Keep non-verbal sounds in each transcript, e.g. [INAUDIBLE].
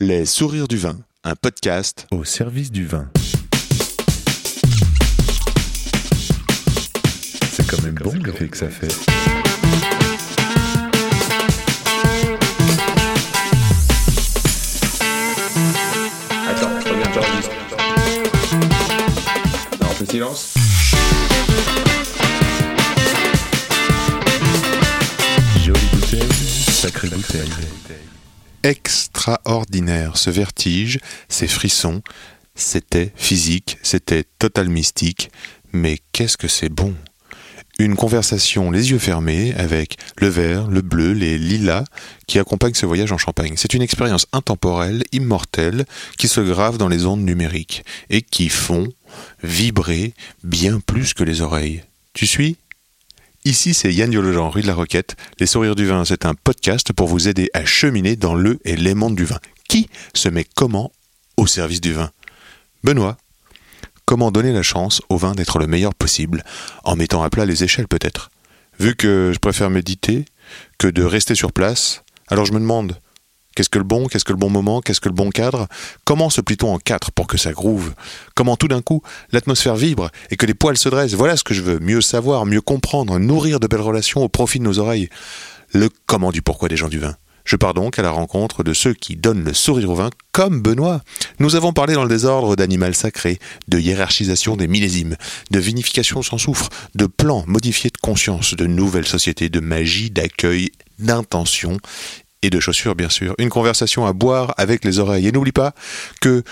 Les sourires du vin, un podcast au service du vin. C'est quand même bon l'effet que ça fait. Attends, reviens, j'enregistre. Non, on fait silence. Jolie bouteille, sacrée bouteille. Extraordinaire. Ce vertige, ces frissons, c'était physique, c'était total mystique, mais qu'est-ce que c'est bon Une conversation les yeux fermés avec le vert, le bleu, les lilas qui accompagnent ce voyage en Champagne. C'est une expérience intemporelle, immortelle, qui se grave dans les ondes numériques et qui font vibrer bien plus que les oreilles. Tu suis? Ici, c'est Yann Diologen, rue de la Roquette. Les Sourires du Vin, c'est un podcast pour vous aider à cheminer dans le et les mondes du vin. Qui se met comment au service du vin? Benoît. Comment donner la chance au vin d'être le meilleur possible En mettant à plat les échelles peut-être? Vu que je préfère méditer que de rester sur place, alors je me demande, Qu'est-ce que le bon Qu'est-ce que le bon moment Qu'est-ce que le bon cadre? Comment se plie-t-on en quatre pour que ça groove? Comment tout d'un coup l'atmosphère vibre et que les poils se dressent? Voilà ce que je veux. Mieux savoir, mieux comprendre, nourrir de belles relations au profit de nos oreilles. Le comment du pourquoi des gens du vin. Je pars donc à la rencontre de ceux qui donnent le sourire au vin, comme Benoît. Nous avons parlé dans le désordre d'animal sacré, de hiérarchisation des millésimes, de vinification sans soufre, de plans modifiés de conscience, de nouvelles sociétés, de magie, d'accueil, d'intention et de chaussures bien sûr. Une conversation à boire avec les oreilles. Et n'oublie pas que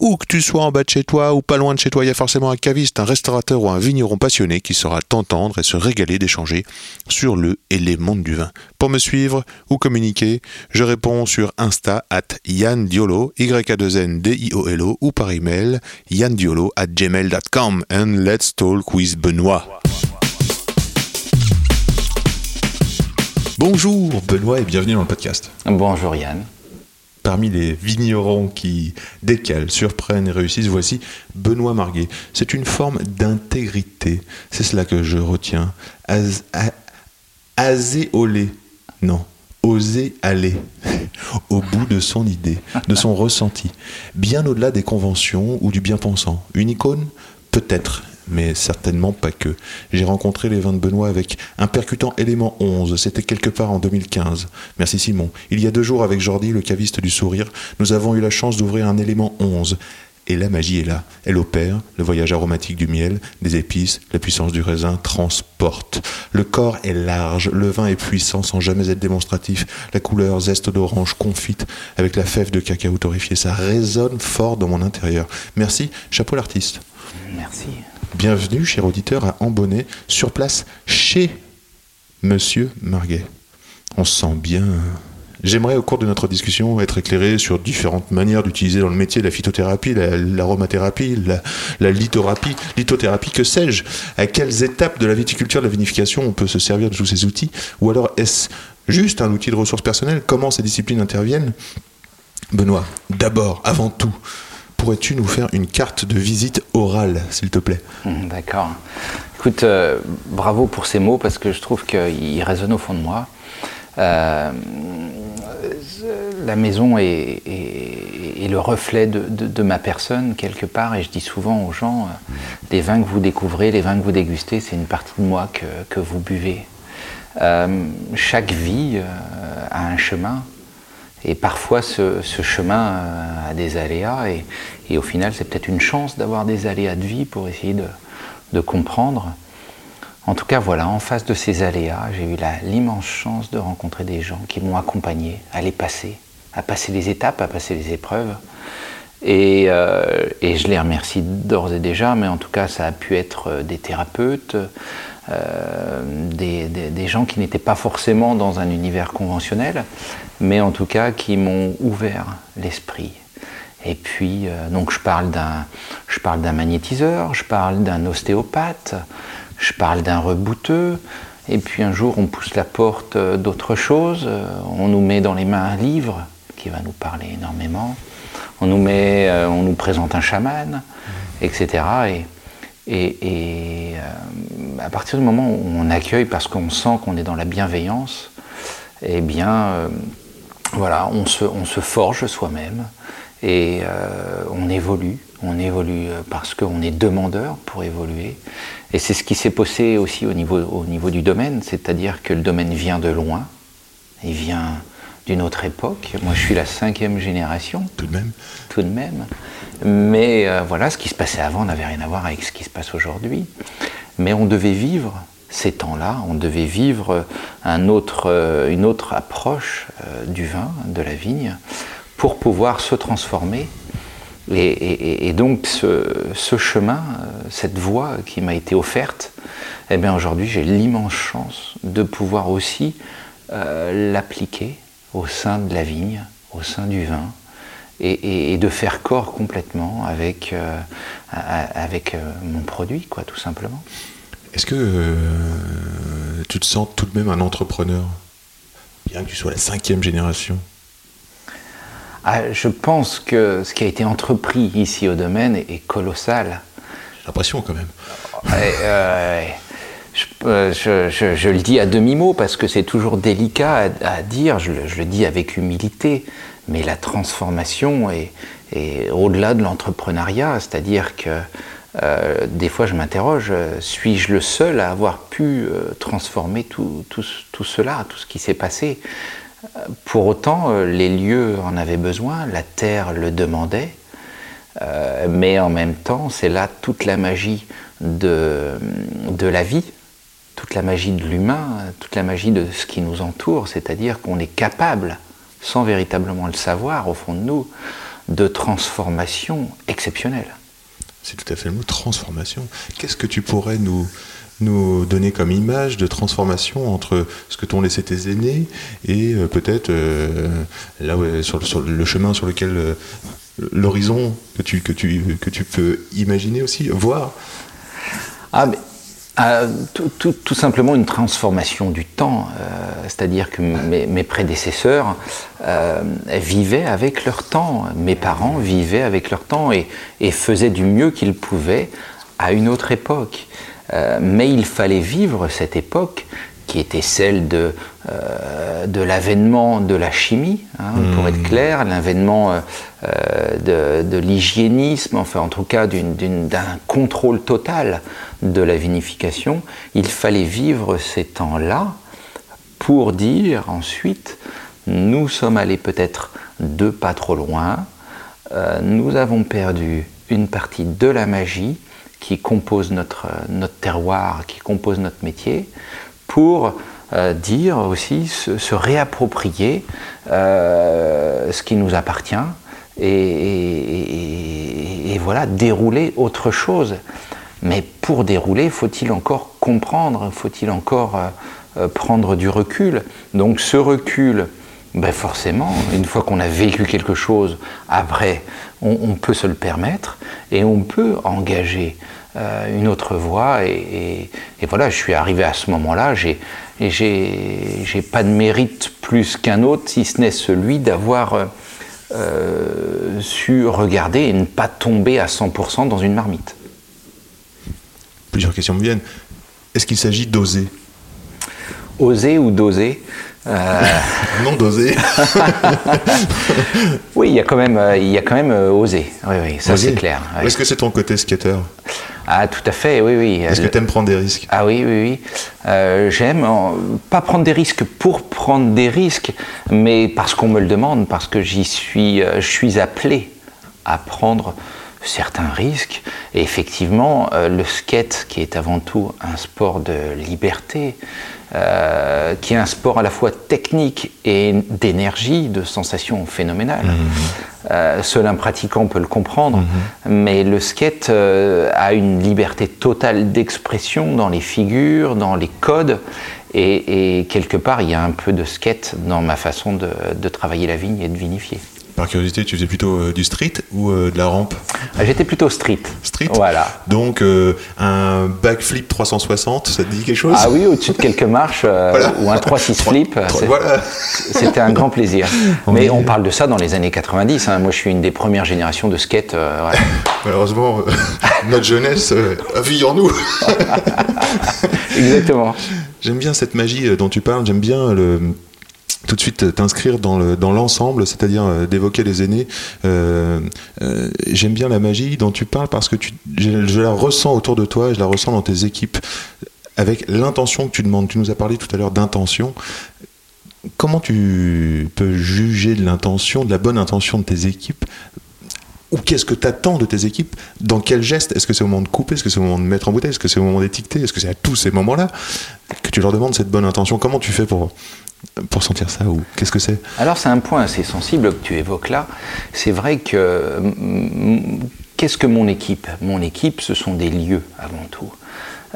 où que tu sois en bas de chez toi ou pas loin de chez toi, il y a forcément un caviste, un restaurateur ou un vigneron passionné qui saura t'entendre et se régaler d'échanger sur le et les mondes du vin. Pour me suivre ou communiquer, je réponds sur Insta at Yann Diolo, y a 2 n d i o l o ou par email yanndiolo at gmail.com and let's talk with Benoît. Bonjour Benoît et bienvenue dans le podcast. Bonjour Yann. Parmi les vignerons qui décalent, surprennent et réussissent, voici Benoît Marguet. C'est une forme d'intégrité, c'est cela que je retiens. Az, a- azéolé, non, oser aller [LAUGHS] au bout de son idée, de son [LAUGHS] ressenti, bien au-delà des conventions ou du bien-pensant. Une icône Peut-être, mais certainement pas que. J'ai rencontré les vins de Benoît avec un percutant élément 11, c'était quelque part en 2015. Merci Simon. Il y a deux jours avec Jordi, le caviste du sourire, nous avons eu la chance d'ouvrir un élément 11. Et la magie est là. Elle opère, le voyage aromatique du miel, des épices, la puissance du raisin transporte. Le corps est large, le vin est puissant sans jamais être démonstratif. La couleur zeste d'orange confite avec la fève de cacao torréfié, ça résonne fort dans mon intérieur. Merci, chapeau l'artiste. Merci. Bienvenue, cher auditeur, à Ambonnet, sur place chez Monsieur Marguet. On se sent bien. J'aimerais, au cours de notre discussion, être éclairé sur différentes manières d'utiliser dans le métier la phytothérapie, la- l'aromathérapie, la, la lithorapie, lithothérapie, que sais-je À quelles étapes de la viticulture, de la vinification, on peut se servir de tous ces outils Ou alors est-ce juste un outil de ressources personnelles Comment ces disciplines interviennent? Benoît, d'abord, avant tout, pourrais-tu nous faire une carte de visite orale, s'il te plaît? Hum, D'accord. Écoute, euh, bravo pour ces mots parce que je trouve qu'ils résonnent au fond de moi. Euh, la maison est, le reflet de, ma personne quelque part et je dis souvent aux gens, euh, les vins que vous découvrez, les vins que vous dégustez, c'est une partie de moi que, vous buvez. Euh, chaque vie euh, a un chemin et parfois ce, chemin euh, a des aléas et, au final c'est peut-être une chance d'avoir des aléas de vie pour essayer de, comprendre. En tout cas voilà, en face de ces aléas, j'ai eu l'immense chance de rencontrer des gens qui m'ont accompagné à les passer, à passer les étapes, à passer les épreuves. Et, euh, je les remercie d'ores et déjà, mais en tout cas ça a pu être euh, des thérapeutes, des gens qui n'étaient pas forcément dans un univers conventionnel, mais en tout cas qui m'ont ouvert l'esprit. Et puis, euh, donc je parle d'un, je parle d'un magnétiseur, je parle d'un ostéopathe, je parle d'un rebouteux. Et puis un jour, on pousse la porte euh, d'autre chose, euh, on nous met dans les mains un livre qui va nous parler énormément. On nous met, euh, on nous présente un chaman, etc. Et, et, et, euh, à partir du moment où on accueille parce qu'on sent qu'on est dans la bienveillance, eh bien, voilà, on se, on se forge soi-même et euh, on évolue. On évolue euh, parce qu'on est demandeur pour évoluer. Et c'est ce qui s'est passé aussi au niveau, au niveau du domaine, c'est-à-dire que le domaine vient de loin, il vient d'une autre époque. Moi, je suis la cinquième génération. Tout de même. Tout de même. Mais euh, voilà, ce qui se passait avant n'avait rien à voir avec ce qui se passe aujourd'hui. Mais on devait vivre ces temps-là, on devait vivre euh, une autre approche euh, du vin, de la vigne, pour pouvoir se transformer. Et, donc ce, chemin, euh, cette voie qui m'a été offerte, eh bien aujourd'hui j'ai l'immense chance de pouvoir aussi l'appliquer au sein de la vigne, au sein du vin, et, de faire corps complètement avec, mon produit, quoi, tout simplement. Est-ce que euh, tu te sens tout de même un entrepreneur? Bien que tu sois la cinquième génération. Ah, je pense que ce qui a été entrepris ici au domaine est, colossal. J'ai l'impression quand même. Euh, je, je- je- je le dis à demi-mot parce que c'est toujours délicat à, à dire, je le, je le dis avec humilité, mais la transformation est, est au-delà de l'entrepreneuriat, c'est-à-dire que euh, des fois je m'interroge, euh, suis-je le seul à avoir pu euh, transformer tout, tout ce- tout cela, tout ce qui s'est passé? Pour autant, les lieux en avaient besoin, la terre le demandait, mais en même temps, c'est là toute la magie de la vie, toute la magie de l'humain, toute la magie de ce qui nous entoure, c'est-à-dire qu'on est capable, sans véritablement le savoir au fond de nous, de transformations exceptionnelles. C'est tout à fait le mot transformation. Qu'est-ce que tu pourrais nous, donner comme image de transformation entre ce que t'ont laissé tes aînés et euh, peut-être euh, là ouais, sur, le- sur le chemin sur lequel euh, l'horizon que tu, peux imaginer aussi, voir? Ah, euh, tout, tout- tout simplement une transformation du temps, euh, c'est-à-dire que mes, mes prédécesseurs euh, vivaient avec leur temps, mes parents vivaient avec leur temps et, et faisaient du mieux qu'ils pouvaient à une autre époque. Euh, mais il fallait vivre cette époque qui était celle de, de l'avènement de la chimie, hein, pour être clair, l'avènement de, de l'hygiénisme, enfin en tout cas d'un contrôle total de la vinification. Il fallait vivre ces temps-là pour dire ensuite, nous sommes allés peut-être deux pas trop loin, euh, nous avons perdu une partie de la magie qui compose notre, terroir, qui compose notre métier, pour euh, dire aussi, se, réapproprier euh, ce qui nous appartient et, voilà, dérouler autre chose. Mais pour dérouler, faut-il encore comprendre, faut-il encore euh, euh, prendre du recul? Donc ce recul, ben forcément, une fois qu'on a vécu quelque chose, après, on, on peut se le permettre et on peut engager euh, une autre voie. Et, voilà, je suis arrivé à ce moment-là, j'ai, j'ai, pas de mérite plus qu'un autre, si ce n'est celui d'avoir euh, su regarder et ne pas tomber à 100% dans une marmite. Plusieurs questions me viennent. Est-ce qu'il s'agit d'oser? Oser ou doser? Euh, Non d'oser. [LAUGHS] Oui, il y a quand même, euh, il y a quand même euh, oser. Oui, oui, ça c'est clair. Oui. Est-ce que c'est ton côté skater Ah, tout à fait, oui, oui. Est-ce que tu aimes prendre des risques? Ah oui, oui, oui. Euh, J'aime euh, pas prendre des risques pour prendre des risques, mais parce qu'on me le demande, parce que j'y suis, euh, je suis appelé à prendre certains risques. Et effectivement, euh, le skate, qui est avant tout un sport de liberté, euh, qui est un sport à la fois technique et d'énergie, de sensations phénoménales. Euh, seul un pratiquant peut le comprendre, mais le skate euh, a une liberté totale d'expression dans les figures, dans les codes, et, et quelque part, il y a un peu de skate dans ma façon de, de travailler la vigne et de vinifier. Par curiosité, tu faisais plutôt euh, du street ou euh, de la rampe? Ah, J'étais plutôt street. Street? Voilà. Donc euh, un backflip 360, ça te dit quelque chose? Ah oui, au-dessus de quelques marches, euh, Voilà. ou un 3-6 flip, Voilà. c'était un grand plaisir. [LAUGHS] On Mais est- on parle de ça dans les années 90. hein. Moi, je suis une des premières générations de skate. euh, voilà. [LAUGHS] Malheureusement, euh, notre jeunesse euh, vit en nous. [LAUGHS] Exactement. J'aime bien cette magie euh, dont tu parles, j'aime bien le, tout de suite t'inscrire dans le- l'ensemble, c'est-à-dire euh, d'évoquer les aînés. Euh, euh, J'aime bien la magie dont tu parles parce que tu, je, je la ressens autour de toi, je la ressens dans tes équipes, avec l'intention que tu demandes. Tu nous as parlé tout à l'heure d'intention. Comment tu peux juger de l'intention, de la bonne intention de tes équipes? Ou qu'est-ce que tu attends de tes équipes? Dans quel geste? Est-ce que c'est au moment de couper? Est-ce que c'est au moment de mettre en bouteille? Est-ce que c'est au moment d'étiqueter? Est-ce que c'est à tous ces moments-là que tu leur demandes cette bonne intention? Comment tu fais pour, pour sentir ça Ou qu'est-ce que c'est Alors c'est un point assez sensible que tu évoques là. C'est vrai que qu'est-ce que mon équipe? Mon équipe, ce sont des lieux avant tout.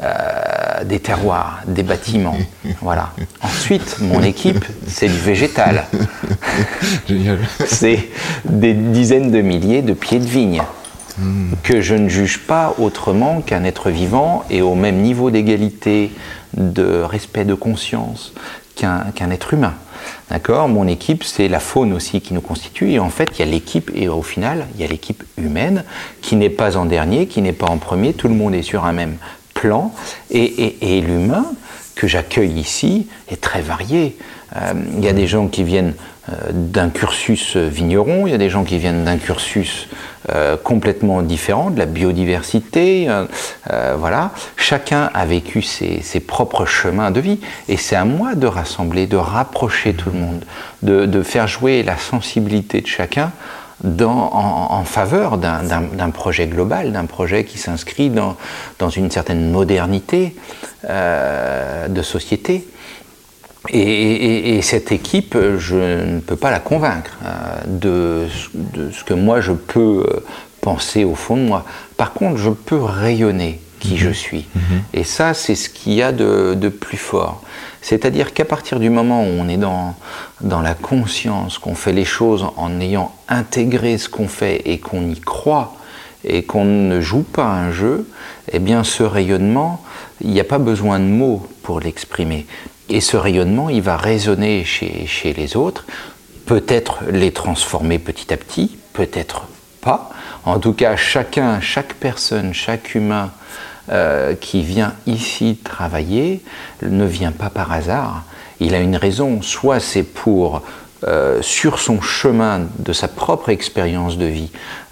Euh, des terroirs, des bâtiments. [LAUGHS] voilà. Ensuite, mon équipe, c'est du végétal. [LAUGHS] Génial. [LAUGHS] c'est des dizaines de milliers de pieds de vigne que je ne juge pas autrement qu'un être vivant et au même niveau d'égalité, de respect de conscience qu'un être humain. D'accord? Mon équipe, c'est la faune aussi qui nous constitue. Et en fait, il y a l'équipe, et au final, il y a l'équipe humaine qui n'est pas en dernier, qui n'est pas en premier. Tout le monde est sur un même plan. Et, l'humain que j'accueille ici est très varié. Euh, il y a des gens qui viennent d'un cursus vigneron, il y a des gens qui viennent d'un cursus euh, complètement différent, de la biodiversité. euh, euh, voilà, chacun a vécu ses, propres chemins de vie, et c'est à moi de rassembler, de rapprocher tout le monde, de, faire jouer la sensibilité de chacun en, faveur d'un- projet global, d'un projet qui s'inscrit dans, une certaine modernité euh, de société. Et, et- et cette équipe, je ne peux pas la convaincre euh, de, ce- de ce que moi je peux euh, penser au fond de moi. Par contre, je peux rayonner qui je suis. Et ça, c'est ce qu'il y a de, de plus fort. C'est-à-dire qu'à partir du moment où on est dans, dans la conscience, qu'on fait les choses en ayant intégré ce qu'on fait et qu'on y croit, et qu'on ne joue pas un jeu, eh bien ce rayonnement, il n'y a pas besoin de mots pour l'exprimer. Et ce rayonnement, il va résonner chez, les autres, peut-être les transformer petit à petit, peut-être pas. En tout cas, chacun, chaque personne, chaque humain euh, qui vient ici travailler ne vient pas par hasard. Il a une raison. Soit c'est pour euh, sur son chemin de sa propre expérience de vie,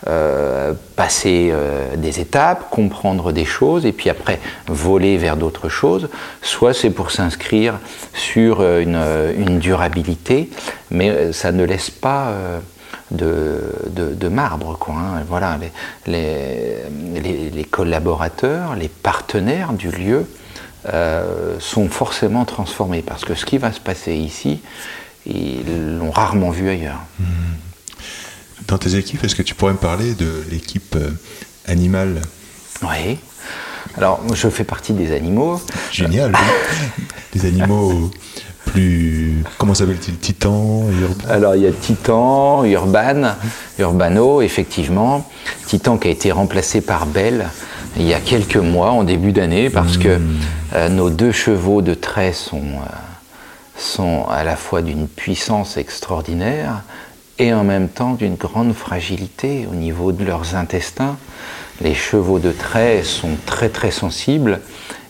euh, passer euh, des étapes, comprendre des choses et puis après voler vers d'autres choses, soit c'est pour s'inscrire sur une, durabilité, mais ça ne laisse pas de, marbre. Quoi, hein. Voilà, les, collaborateurs, les partenaires du lieu sont forcément transformés parce que ce qui va se passer ici, ils l'ont rarement vu ailleurs. Dans tes équipes, est-ce que tu pourrais me parler de l'équipe euh, animale? Oui. Alors, je fais partie des animaux. Génial. oui. [LAUGHS] Des animaux plus. Comment s'appelle-t-il? Titan Urbain Alors, il y a Titan, Urban, Urbano, effectivement. Titan qui a été remplacé par Belle il y a quelques mois, en début d'année, parce que euh, nos deux chevaux de trait sont, euh, sont à la fois d'une puissance extraordinaire et en même temps d'une grande fragilité au niveau de leurs intestins. Les chevaux de trait sont très très sensibles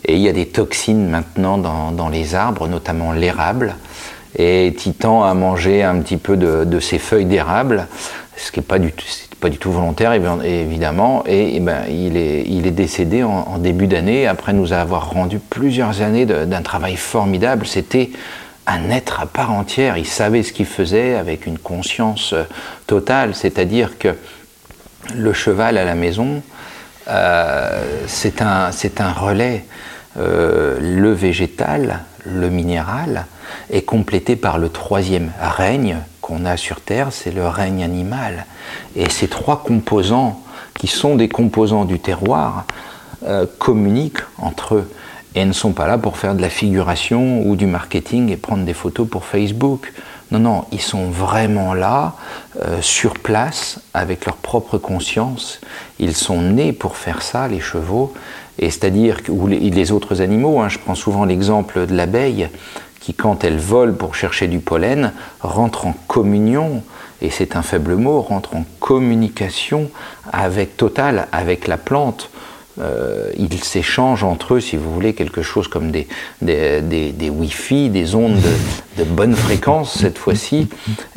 et il y a des toxines maintenant dans, dans les arbres, notamment l'érable. Et Titan a mangé un petit peu de, de ces feuilles d'érable, ce qui n'est pas pas du tout volontaire évi- évidemment, et, eh ben, il, est, décédé en, début d'année après nous avoir rendu plusieurs années d'un travail formidable. C'était un être à part entière, il savait ce qu'il faisait avec une conscience euh, totale, c'est-à-dire que le cheval à la maison, euh, c'est un, relais. Euh, le végétal, le minéral, est complété par le troisième règne qu'on a sur Terre, c'est le règne animal. Et ces trois composants, qui sont des composants du terroir, communiquent entre eux et ne sont pas là pour faire de la figuration ou du marketing et prendre des photos pour Facebook. Non, non, ils sont vraiment là, euh, sur place, avec leur propre conscience. Ils sont nés pour faire ça, les chevaux, et c'est-à-dire ou les, autres animaux. hein, je prends souvent l'exemple de l'abeille qui, quand elle vole pour chercher du pollen, rentre en communion, et c'est un faible mot, rentre en communication avec totale avec la plante euh, ils s'échangent entre eux, si vous voulez, quelque chose comme des, des, des, des Wi-Fi, des ondes de, de bonne fréquence cette fois-ci,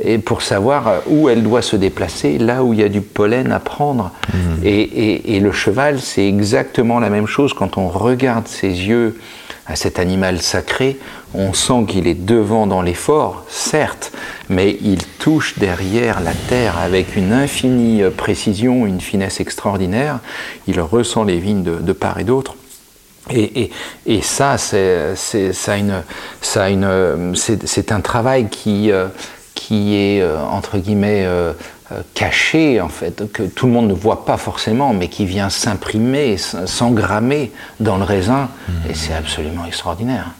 et pour savoir où elle doit se déplacer, là où il y a du pollen à prendre. Et, et- et le cheval, c'est exactement la même chose quand on regarde ses yeux à cet animal sacré, on sent qu'il est devant dans l'effort, certes, mais il touche derrière la terre avec une infinie euh, précision, une finesse extraordinaire. Il ressent les vignes de, part et d'autre. Et, ça, c'est ça une- euh, un travail qui, euh, est, entre guillemets, caché, en fait, que tout le monde ne voit pas forcément, mais qui vient s'imprimer, s'engrammer dans le raisin. Et c'est absolument extraordinaire.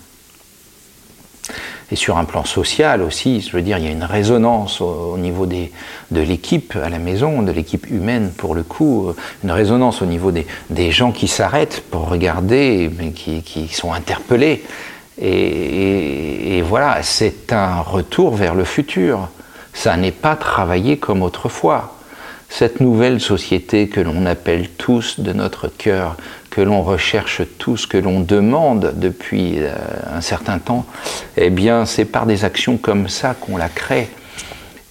Et sur un plan social aussi, je veux dire, il y a une résonance au, au niveau des, de l'équipe à la maison, de l'équipe humaine pour le coup, euh, une résonance au niveau des, des gens qui s'arrêtent pour regarder, mais qui, qui sont interpellés. Et, et- et voilà, c'est un retour vers le futur. Ça n'est pas travaillé comme autrefois. Cette nouvelle société que l'on appelle tous de notre cœur, que l'on recherche tous, que l'on demande depuis euh, un certain temps, eh bien, c'est par des actions comme ça qu'on la crée.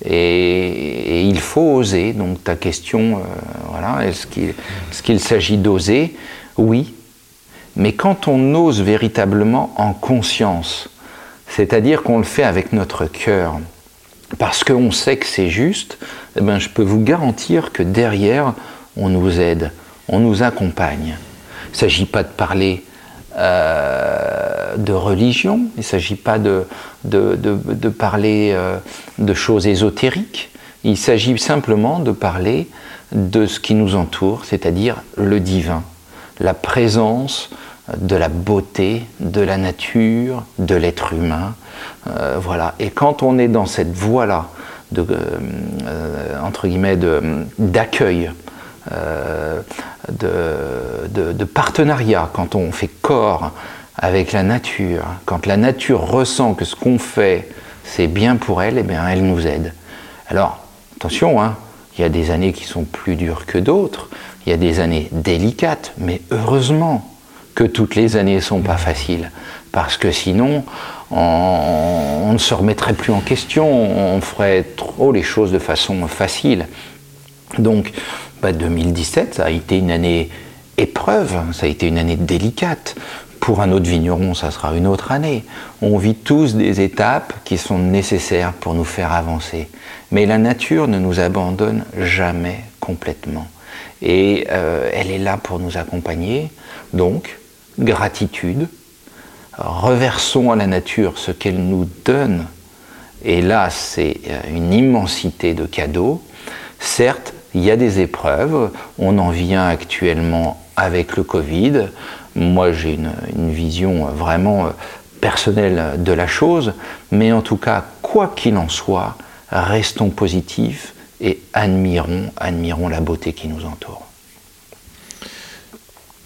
Et, il faut oser. Donc ta question, euh, voilà, est-ce qu'il s'agit d'oser? Oui. Mais quand on ose véritablement en conscience, c'est-à-dire qu'on le fait avec notre cœur, parce qu'on sait que c'est juste, eh ben, je peux vous garantir que derrière, on nous aide, on nous accompagne. Il ne s'agit pas de parler euh, de religion, il ne s'agit pas de, parler euh, de choses ésotériques, il s'agit simplement de parler de ce qui nous entoure, c'est-à-dire le divin, la présence de la beauté, de la nature, de l'être humain. Euh, voilà. Et quand on est dans cette voie-là, euh, euh, entre guillemets, d'accueil, de, partenariat, quand on fait corps avec la nature, quand la nature ressent que ce qu'on fait, c'est bien pour elle, eh bien, elle nous aide. Alors, attention, hein, il y a des années qui sont plus dures que d'autres, il y a des années délicates, mais heureusement que toutes les années ne sont pas faciles, parce que sinon, on, ne se remettrait plus en question, on ferait trop les choses de façon facile. Donc, bah, 2017, ça a été une année épreuve, ça a été une année délicate. Pour un autre vigneron, ça sera une autre année. On vit tous des étapes qui sont nécessaires pour nous faire avancer. Mais la nature ne nous abandonne jamais complètement. Et euh, elle est là pour nous accompagner. Donc, gratitude. Reversons à la nature ce qu'elle nous donne. Et là, c'est euh, une immensité de cadeaux. Certes, il y a des épreuves. On en vient actuellement avec le Covid. Moi, j'ai une, vision vraiment euh, personnelle de la chose. Mais en tout cas, quoi qu'il en soit, restons positifs et admirons, admirons la beauté qui nous entoure.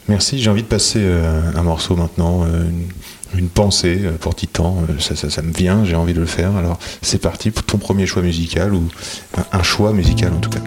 Merci, j'ai envie de passer euh, un morceau maintenant, euh, une pensée euh, pour Titan, Euh, ça, ça- ça me vient, j'ai envie de le faire. Alors c'est parti pour ton premier choix musical, ou un, un choix musical en tout cas.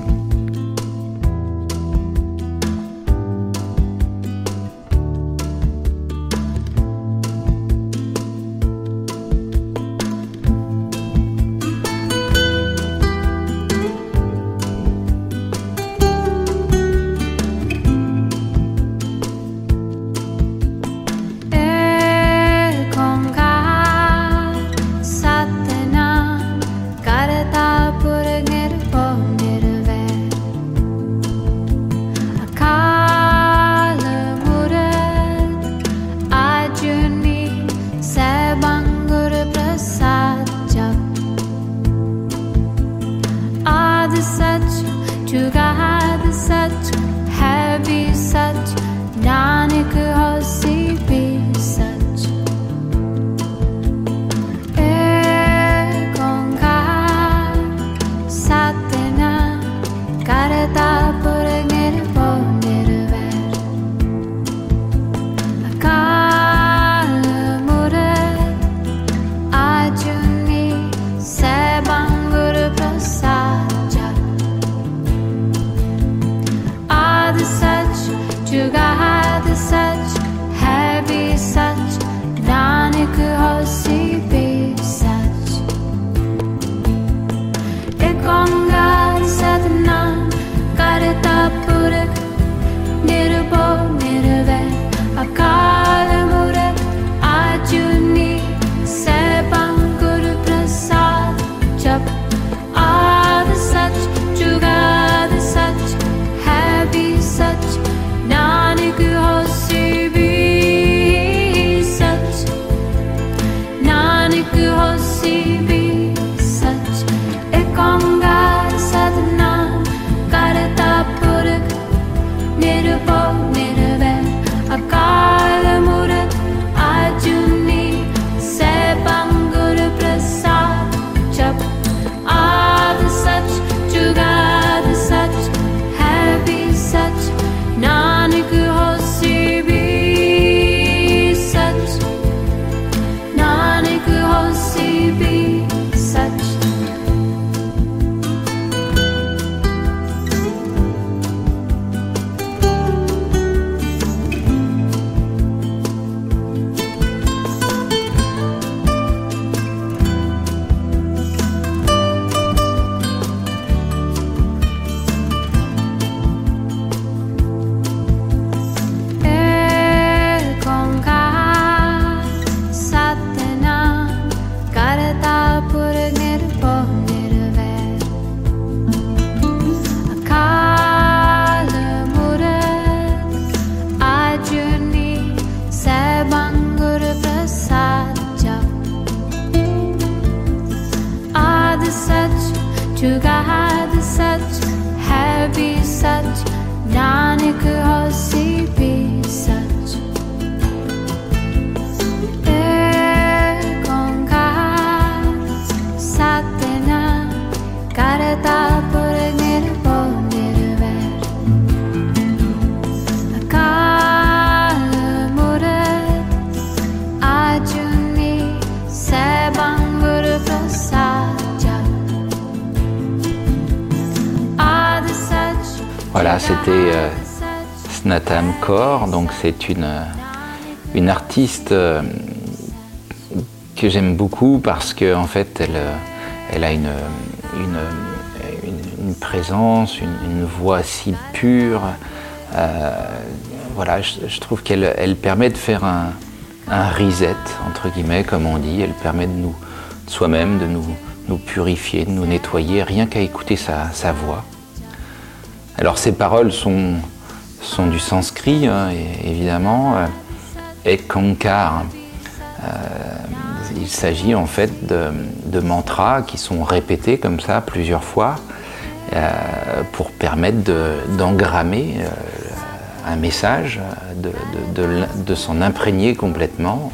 C'est une, euh, artiste euh, que j'aime beaucoup parce qu'en en fait elle, euh, a une, présence, une, voix si pure. Voilà, je, trouve qu'elle elle permet de faire un, un reset, entre guillemets, comme on dit. Elle permet de nous, soi-même, de nous, purifier, de nous nettoyer, rien qu'à écouter sa, voix. Alors ces paroles sont, sont du sanskrit, et- évidemment. Euh, Ekankar, euh, il s'agit en fait de, mantras qui sont répétés comme ça plusieurs fois euh, pour permettre de- d'engrammer euh, un message, de, s'en imprégner complètement.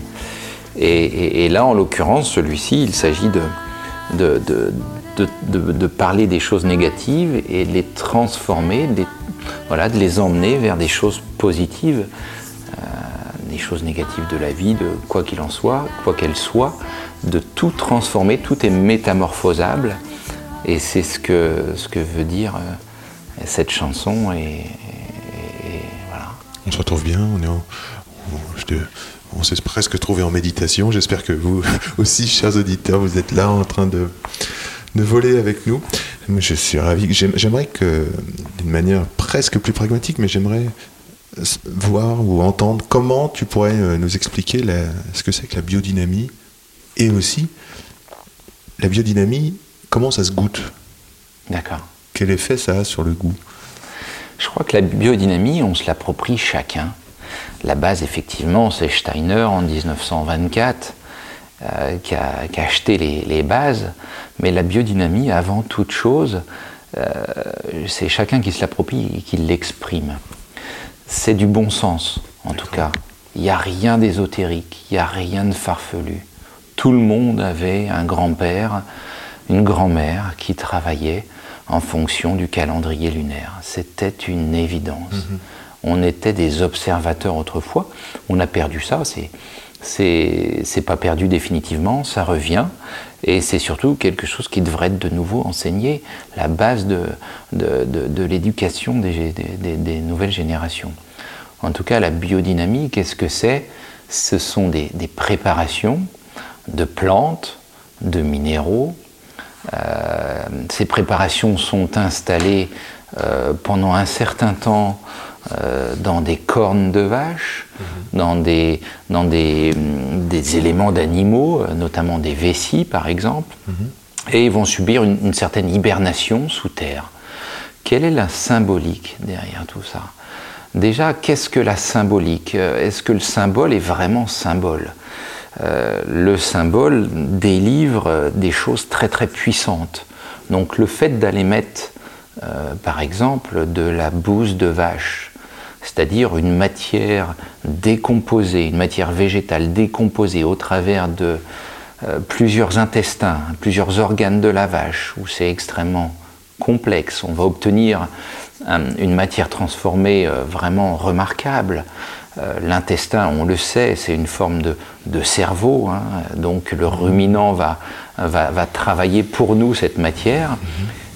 Et, et- et là, en l'occurrence, celui-ci, il s'agit de, parler des choses négatives et de les transformer, voilà, de les emmener vers des choses positives, euh, des choses négatives de la vie, de quoi qu'il en soit, quoi qu'elle soit, de tout transformer, tout est métamorphosable. Et c'est ce que, ce que veut dire euh, cette chanson. Et, voilà. On se retrouve bien, on est on s'est presque trouvé en méditation. J'espère que vous [LAUGHS] aussi, chers auditeurs, vous êtes là en train de, de voler avec nous. Je suis ravi. J'aime- J'aimerais que, d'une manière presque plus pragmatique, mais j'aimerais voir ou entendre comment tu pourrais euh, nous expliquer la- ce que c'est que la biodynamie et aussi la biodynamie, comment ça se goûte D'accord. Quel effet ça a sur le goût? Je crois que la biodynamie, on se l'approprie chacun. La base, effectivement, c'est Steiner en 1924 euh, qui, a, qui a acheté les, les bases. Mais la biodynamie, avant toute chose, euh, c'est chacun qui se l'approprie et qui l'exprime. C'est du bon sens, en tout cas. Il n'y a rien d'ésotérique, il n'y a rien de farfelu. Tout le monde avait un grand-père, une grand-mère qui travaillait en fonction du calendrier lunaire. C'était une évidence. On était des observateurs autrefois. On a perdu ça. C'est c'est pas perdu définitivement. Ça revient et c'est surtout quelque chose qui devrait être de nouveau enseigné, la base de de, de- l'éducation des- des nouvelles générations. En tout cas, la biodynamie, qu'est-ce que c'est? Ce sont des, des préparations de plantes, de minéraux, euh, ces préparations sont installées euh, pendant un certain temps euh, dans des cornes de vache, dans des, dans des, hum, des éléments d'animaux, euh, notamment des vessies par exemple, et ils vont subir une, certaine hibernation sous terre. Quelle est la symbolique derrière tout ça? Déjà, qu'est-ce que la symbolique? Euh, Est-ce que le symbole est vraiment symbole? Le symbole délivre des choses très très puissantes. Donc le fait d'aller mettre, par exemple, de la bouse de vache, c'est-à-dire une matière décomposée, une matière végétale décomposée au travers de euh, plusieurs intestins, plusieurs organes de la vache, où c'est extrêmement complexe. On va obtenir un- une matière transformée euh, vraiment remarquable. Euh, L'intestin, on le sait, c'est une forme de, de cerveau, hein. donc le ruminant va, va, va travailler pour nous cette matière.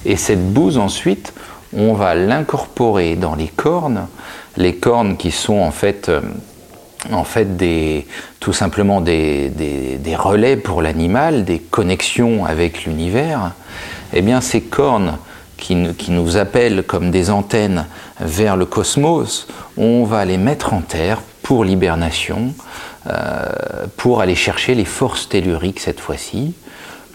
Et cette bouse, ensuite, on va l'incorporer dans les cornes, les cornes qui sont en fait euh, tout simplement des, relais pour l'animal, des connexions avec l'univers, eh bien ces cornes qui, nous- qui nous appellent comme des antennes vers le cosmos, on va les mettre en terre pour l'hibernation, euh, pour aller chercher les forces telluriques cette fois-ci.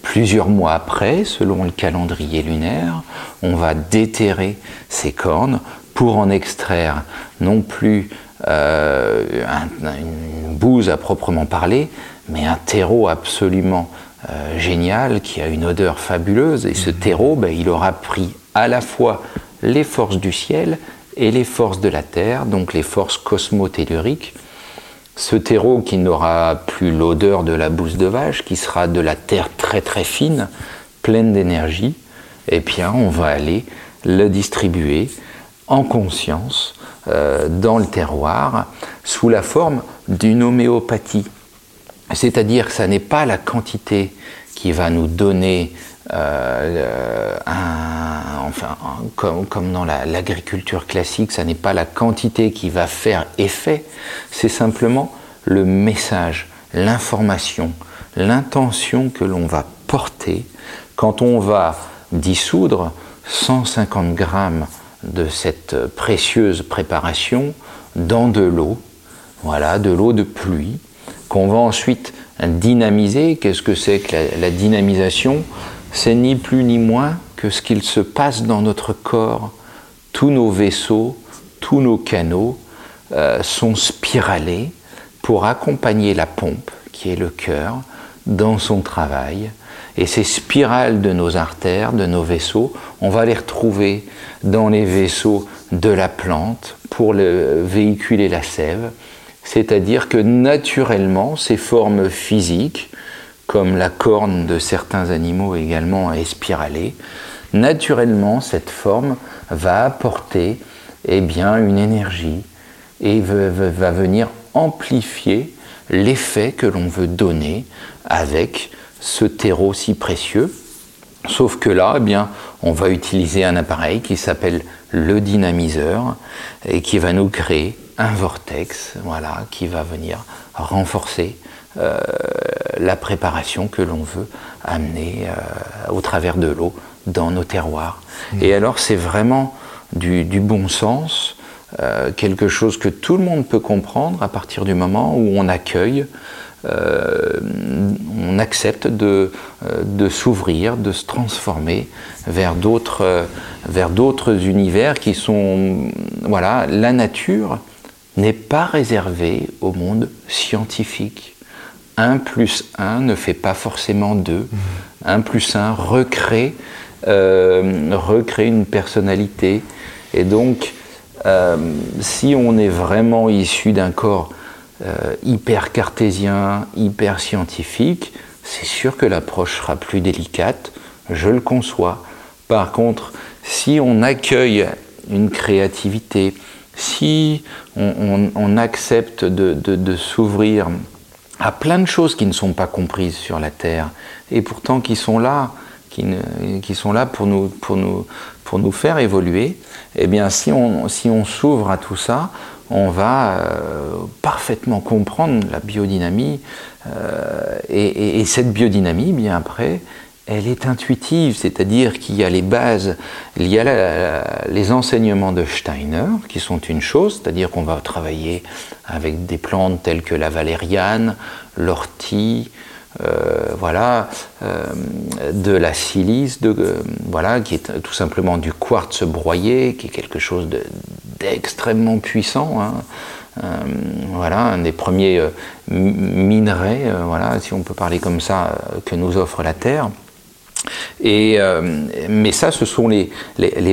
Plusieurs mois après, selon le calendrier lunaire, on va déterrer ces cornes pour en extraire non plus euh, un- une bouse à proprement parler, mais un terreau absolument euh, génial qui a une odeur fabuleuse. Et ce terreau, ben, il aura pris à la fois les forces du ciel et les forces de la terre, donc les forces cosmotelluriques. Ce terreau qui n'aura plus l'odeur de la bouse de vache, qui sera de la terre très très fine, pleine d'énergie, eh bien on va aller le distribuer en conscience euh, dans le terroir sous la forme d'une homéopathie. C'est-à-dire que ça n'est pas la quantité qui va nous donner euh, un, enfin, comme, dans la- l'agriculture classique, ça n'est pas la quantité qui va faire effet, c'est simplement le message, l'information, l'intention que l'on va porter quand on va dissoudre 150 grammes de cette précieuse préparation dans de l'eau, voilà, de l'eau de pluie, qu'on va ensuite dynamiser. Qu'est-ce que c'est que la, dynamisation? C'est ni plus ni moins que ce qu'il se passe dans notre corps. Tous nos vaisseaux, tous nos canaux euh, sont spiralés pour accompagner la pompe, qui est le cœur, dans son travail. Et ces spirales de nos artères, de nos vaisseaux, on va les retrouver dans les vaisseaux de la plante pour le- véhiculer la sève. C'est-à-dire que naturellement, ces formes physiques, comme la corne de certains animaux également est spiralée, naturellement, cette forme va apporter eh bien, une énergie et va venir amplifier l'effet que l'on veut donner avec ce terreau si précieux. Sauf que là, eh bien, on va utiliser un appareil qui s'appelle le dynamiseur et qui va nous créer un vortex, voilà, qui va venir renforcer euh, la préparation que l'on veut amener euh, au travers de l'eau dans nos terroirs. Et alors, c'est vraiment du, du bon sens, euh, quelque chose que tout le monde peut comprendre à partir du moment où on accueille on accepte de, euh, de s'ouvrir, de se transformer vers d'autres, euh, vers d'autres univers qui sont, voilà, la nature n'est pas réservée au monde scientifique. 1 plus 1 ne fait pas forcément 2. 1 plus 1 recrée, euh, recrée une personnalité. Et donc, euh, si on est vraiment issu d'un corps euh, hyper cartésien, hyper scientifique, c'est sûr que l'approche sera plus délicate, je le conçois. Par contre, si on accueille une créativité, si on, accepte de, s'ouvrir à plein de choses qui ne sont pas comprises sur la Terre, et pourtant qui sont là, pour nous, faire évoluer, eh bien si on s'ouvre à tout ça, on va euh, parfaitement comprendre la biodynamie, euh, et, et- et cette biodynamie, bien après, elle est intuitive, c'est-à-dire qu'il y a les bases, il y a les enseignements de Steiner, qui sont une chose, c'est-à-dire qu'on va travailler avec des plantes telles que la valériane, l'ortie, euh, voilà, euh, de la silice, euh, voilà, qui est tout simplement du quartz broyé, qui est quelque chose de- d'extrêmement puissant. hein. Voilà, un des premiers mi- minerais, voilà, si on peut parler comme ça, que nous offre la Terre. Et, mais ça, ce sont les,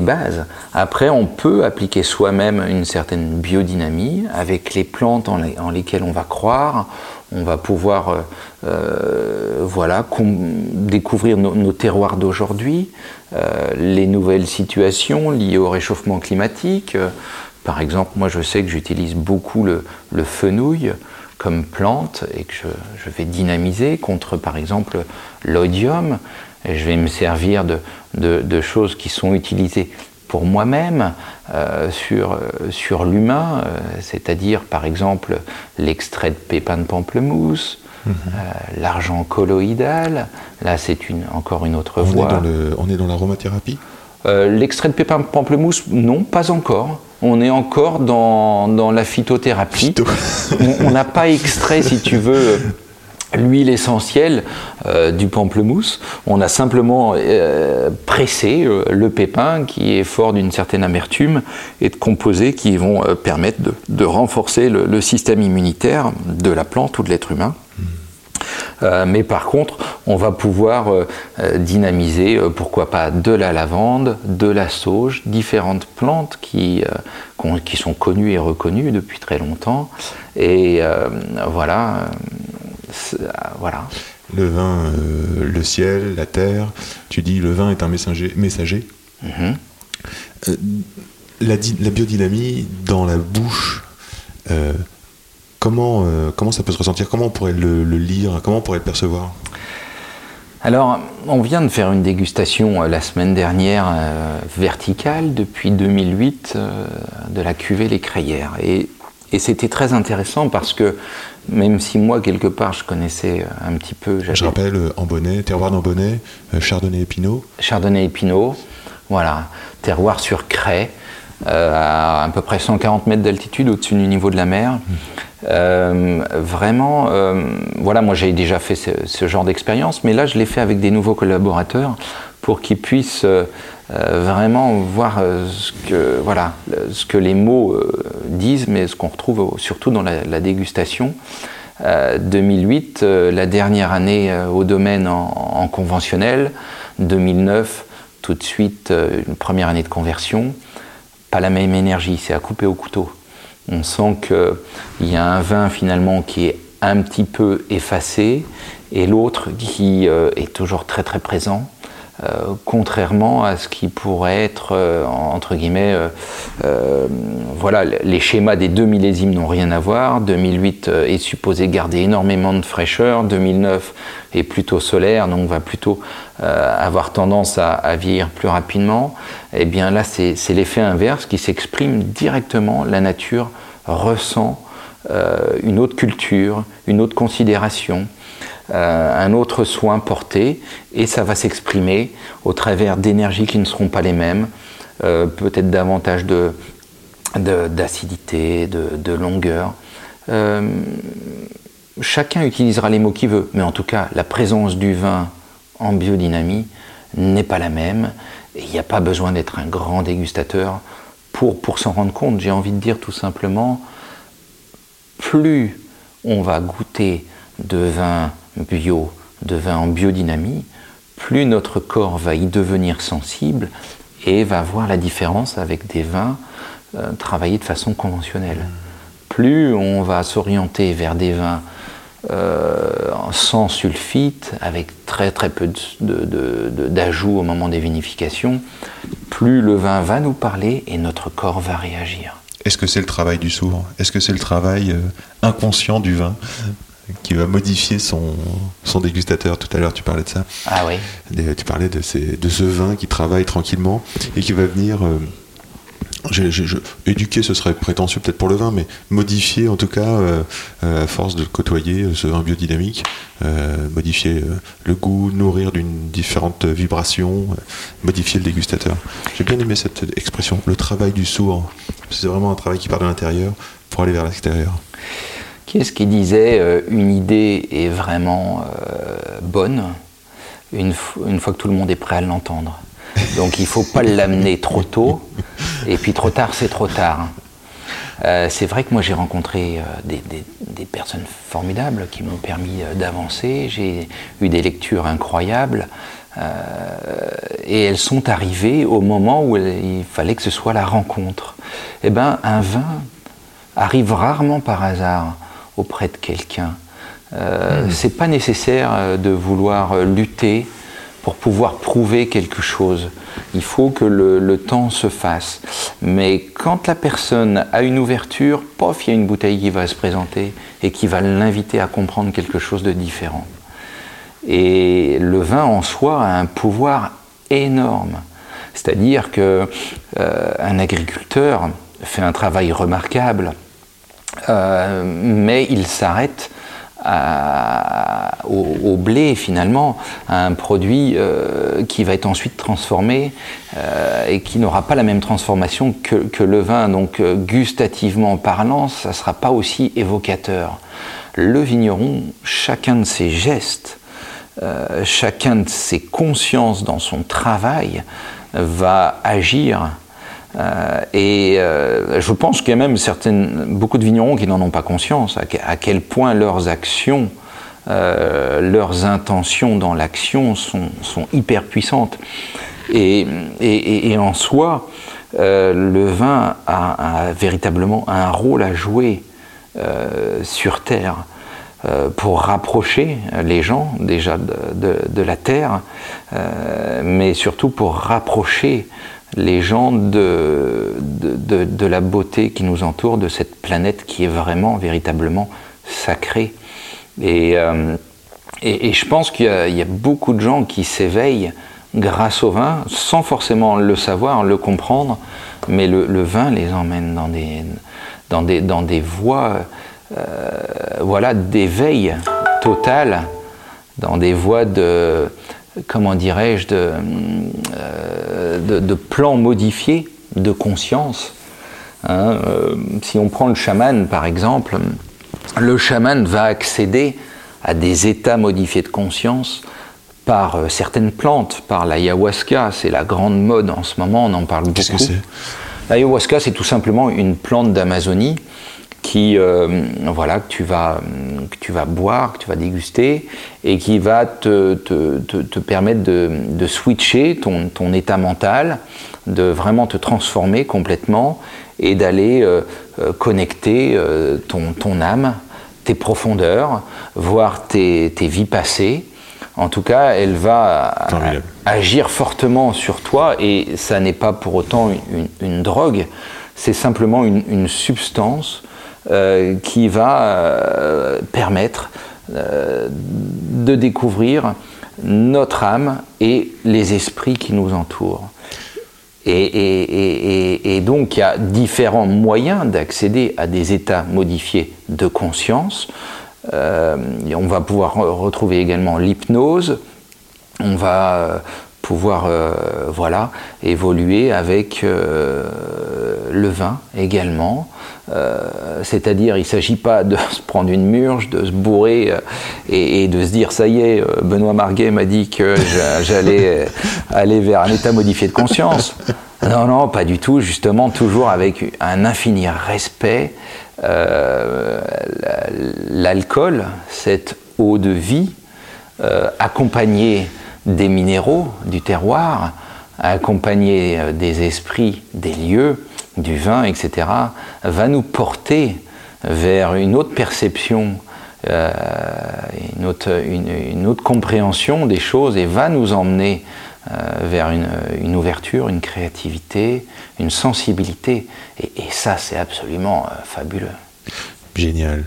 bases. Après, on peut appliquer soi-même une certaine biodynamie avec les plantes en lesquelles on va croire. On va pouvoir euh, euh, voilà, découvrir nos, terroirs d'aujourd'hui, euh, les nouvelles situations liées au réchauffement climatique. Par exemple, moi je sais que j'utilise beaucoup le, fenouil comme plante et que je, vais dynamiser contre par exemple l'odium. Je vais me servir de choses qui sont utilisées pour moi-même euh, sur, euh, sur l'humain, euh, c'est-à-dire par exemple l'extrait de pépins de pamplemousse, euh, l'argent colloïdal. Là, c'est une, encore une autre On voie. est dans le- on est dans l'aromathérapie? L'extrait de pépins de pamplemousse, non, pas encore. On est encore dans, dans la phytothérapie. Phyto. on on n'a pas extrait, si tu veux, [LAUGHS] l'huile essentielle euh, du pamplemousse. On a simplement euh, pressé euh, le pépin qui est fort d'une certaine amertume et de composés qui vont permettre de, renforcer le, système immunitaire de la plante ou de l'être humain. Mais par contre, on va pouvoir dynamiser, pourquoi pas, de la lavande, de la sauge, différentes plantes qui, qui sont connues et reconnues depuis très longtemps. Et voilà, voilà. Le vin, euh, le ciel, la terre. Tu dis le vin est un messager. messager. Mhm. Euh, la, biodynamie dans la bouche, euh, comment, euh, comment ça peut se ressentir? Comment on pourrait le, le lire? Comment on pourrait le percevoir? Alors, on vient de faire une dégustation euh, la semaine dernière euh, verticale depuis 2008 euh, de la cuvée Les Crayères. Et, et c'était très intéressant parce que même si moi, quelque part, je connaissais euh, un petit peu, Je rappelle, euh, en bonnet, terroir d'Ambonnet, euh, Chardonnay et Pinot. Chardonnay et Pinot, voilà, terroir sur craie, euh, à à peu près 140 mètres d'altitude au-dessus du niveau de la mer. Euh, vraiment, euh, voilà, moi j'ai déjà fait ce, ce genre d'expérience, mais là je l'ai fait avec des nouveaux collaborateurs pour qu'ils puissent euh, euh, vraiment voir euh, ce que, voilà, ce que les mots euh, disent, mais ce qu'on retrouve surtout dans la, dégustation. Euh, 2008, euh, la dernière année euh, au domaine en, en conventionnel. 2009, tout de suite, euh, une première année de conversion. Pas la même énergie, c'est à couper au couteau. On sent qu'il y a un vin finalement qui est un petit peu effacé et l'autre qui euh, est toujours très très présent. Euh, contrairement à ce qui pourrait être, euh, entre guillemets, euh, voilà, les schémas des deux millésimes n'ont rien à voir. 2008 euh, est supposé garder énormément de fraîcheur, 2009 est plutôt solaire, donc va plutôt avoir tendance à, vieillir plus rapidement. Et bien là, c'est l'effet inverse qui s'exprime directement. La nature ressent une autre culture, une autre considération, euh, un autre soin porté, et ça va s'exprimer au travers d'énergies qui ne seront pas les mêmes, euh, peut-être davantage de d'acidité, de, longueur. Euh, chacun utilisera les mots qu'il veut, mais en tout cas, la présence du vin en biodynamie n'est pas la même. Et il n'y a pas besoin d'être un grand dégustateur pour s'en rendre compte. J'ai envie de dire tout simplement, plus on va goûter de vin bio, de vin en biodynamie, plus notre corps va y devenir sensible et va voir la différence avec des vins euh, travaillés de façon conventionnelle. Plus on va s'orienter vers des vins euh, sans sulfite, avec très très peu d'ajouts au moment des vinifications, plus le vin va nous parler et notre corps va réagir. Est-ce que c'est le travail du sourd Est-ce que c'est le travail euh, inconscient du vin? Qui va modifier son, son dégustateur Tout à l'heure, tu parlais de ça. Ah oui Des- Tu parlais de, ces- de ce vin qui travaille tranquillement et qui va venir. euh, je- éduquer, ce serait prétentieux peut-être pour le vin, mais modifier en tout cas, euh, euh, à force de côtoyer euh, ce vin biodynamique, euh, modifier euh, le goût, nourrir d'une différente vibration, euh, modifier le dégustateur. J'ai bien aimé cette expression, le travail du sourd. C'est vraiment un travail qui part de l'intérieur pour aller vers l'extérieur. Qui est-ce qui disait euh, une idée est vraiment euh, bonne une, une fois que tout le monde est prêt à l'entendre? Donc il ne faut pas [LAUGHS] l'amener trop tôt, et puis trop tard, c'est trop tard. Euh, c'est vrai que moi j'ai rencontré des, des- des personnes formidables qui m'ont permis d'avancer, j'ai eu des lectures incroyables, et elles sont arrivées au moment où il fallait que ce soit la rencontre. Eh bien, un vin arrive rarement par hasard auprès de quelqu'un. Euh, C'est pas nécessaire euh, de vouloir euh, lutter pour pouvoir prouver quelque chose. Il faut que le, le temps se fasse. Mais quand la personne a une ouverture, pof, il y a une bouteille qui va se présenter et qui va l'inviter à comprendre quelque chose de différent. Et le vin en soi a un pouvoir énorme. C'est-à-dire que euh, un agriculteur fait un travail remarquable, mais il s'arrête à- au, blé finalement, à un produit euh, qui va être ensuite transformé euh, et qui n'aura pas la même transformation que, le vin. Donc euh, gustativement parlant, ça ne sera pas aussi évocateur. Le vigneron, chacun de ses gestes, euh, chacun de ses consciences dans son travail va agir. Euh, et euh, je pense qu'il y a même beaucoup de vignerons qui n'en ont pas conscience, à, que- à quel point leurs actions euh, leurs intentions dans l'action sont, hyper puissantes. Et, en soi, le vin a, véritablement un rôle à jouer sur Terre pour rapprocher les gens déjà de, la Terre, mais surtout pour rapprocher les gens de, de, de, la beauté qui nous entoure, de cette planète qui est vraiment, véritablement sacrée. Et, euh, et, je pense qu'il y, a beaucoup de gens qui s'éveillent grâce au vin, sans forcément le savoir, le comprendre, mais le, le vin les emmène dans des, dans des, dans des voies euh, voilà, d'éveil total, dans des voies de, comment dirais-je, de, euh, de, de plans modifiés de conscience. Hein, euh, si on prend le chaman par exemple, le chaman va accéder à des états modifiés de conscience par euh, certaines plantes, par l'ayahuasca, c'est la grande mode en ce moment, on en parle beaucoup. Qu'est-ce que c'est? L'ayahuasca, c'est tout simplement une plante d'Amazonie qui, euh, voilà, que tu, vas, que tu vas boire, que tu vas déguster, et qui va te, te, te, te permettre de, de, switcher ton, ton, état mental, de vraiment te transformer complètement, et d'aller euh, connecter euh, ton, ton âme, tes profondeurs, voir tes, tes vies passées, en tout cas, elle va agir fortement sur toi et ça n'est pas pour autant une, une drogue, c'est simplement une, une substance euh, qui va euh, permettre euh, de découvrir notre âme et les esprits qui nous entourent. Et, donc, il y a différents moyens d'accéder à des états modifiés de conscience. On va pouvoir retrouver également l'hypnose. On va pouvoir voilà, évoluer avec le vin également. Euh, C'est-à-dire, il ne s'agit pas de [LAUGHS] se prendre une murge, de se bourrer et, et, de se dire ça y est, Benoît Marguet m'a dit que [LAUGHS] j'allais aller vers un état modifié de conscience. Non, non, pas du tout. Justement, toujours avec un infini respect euh, l'alcool, cette eau de vie, euh, accompagnée des minéraux du terroir, accompagnée des esprits des lieux, du vin, etc., va nous porter vers une autre perception, euh, une, autre, compréhension des choses et va nous emmener euh, vers une, ouverture, une créativité, une sensibilité. Et, et ça, c'est absolument euh, fabuleux. Génial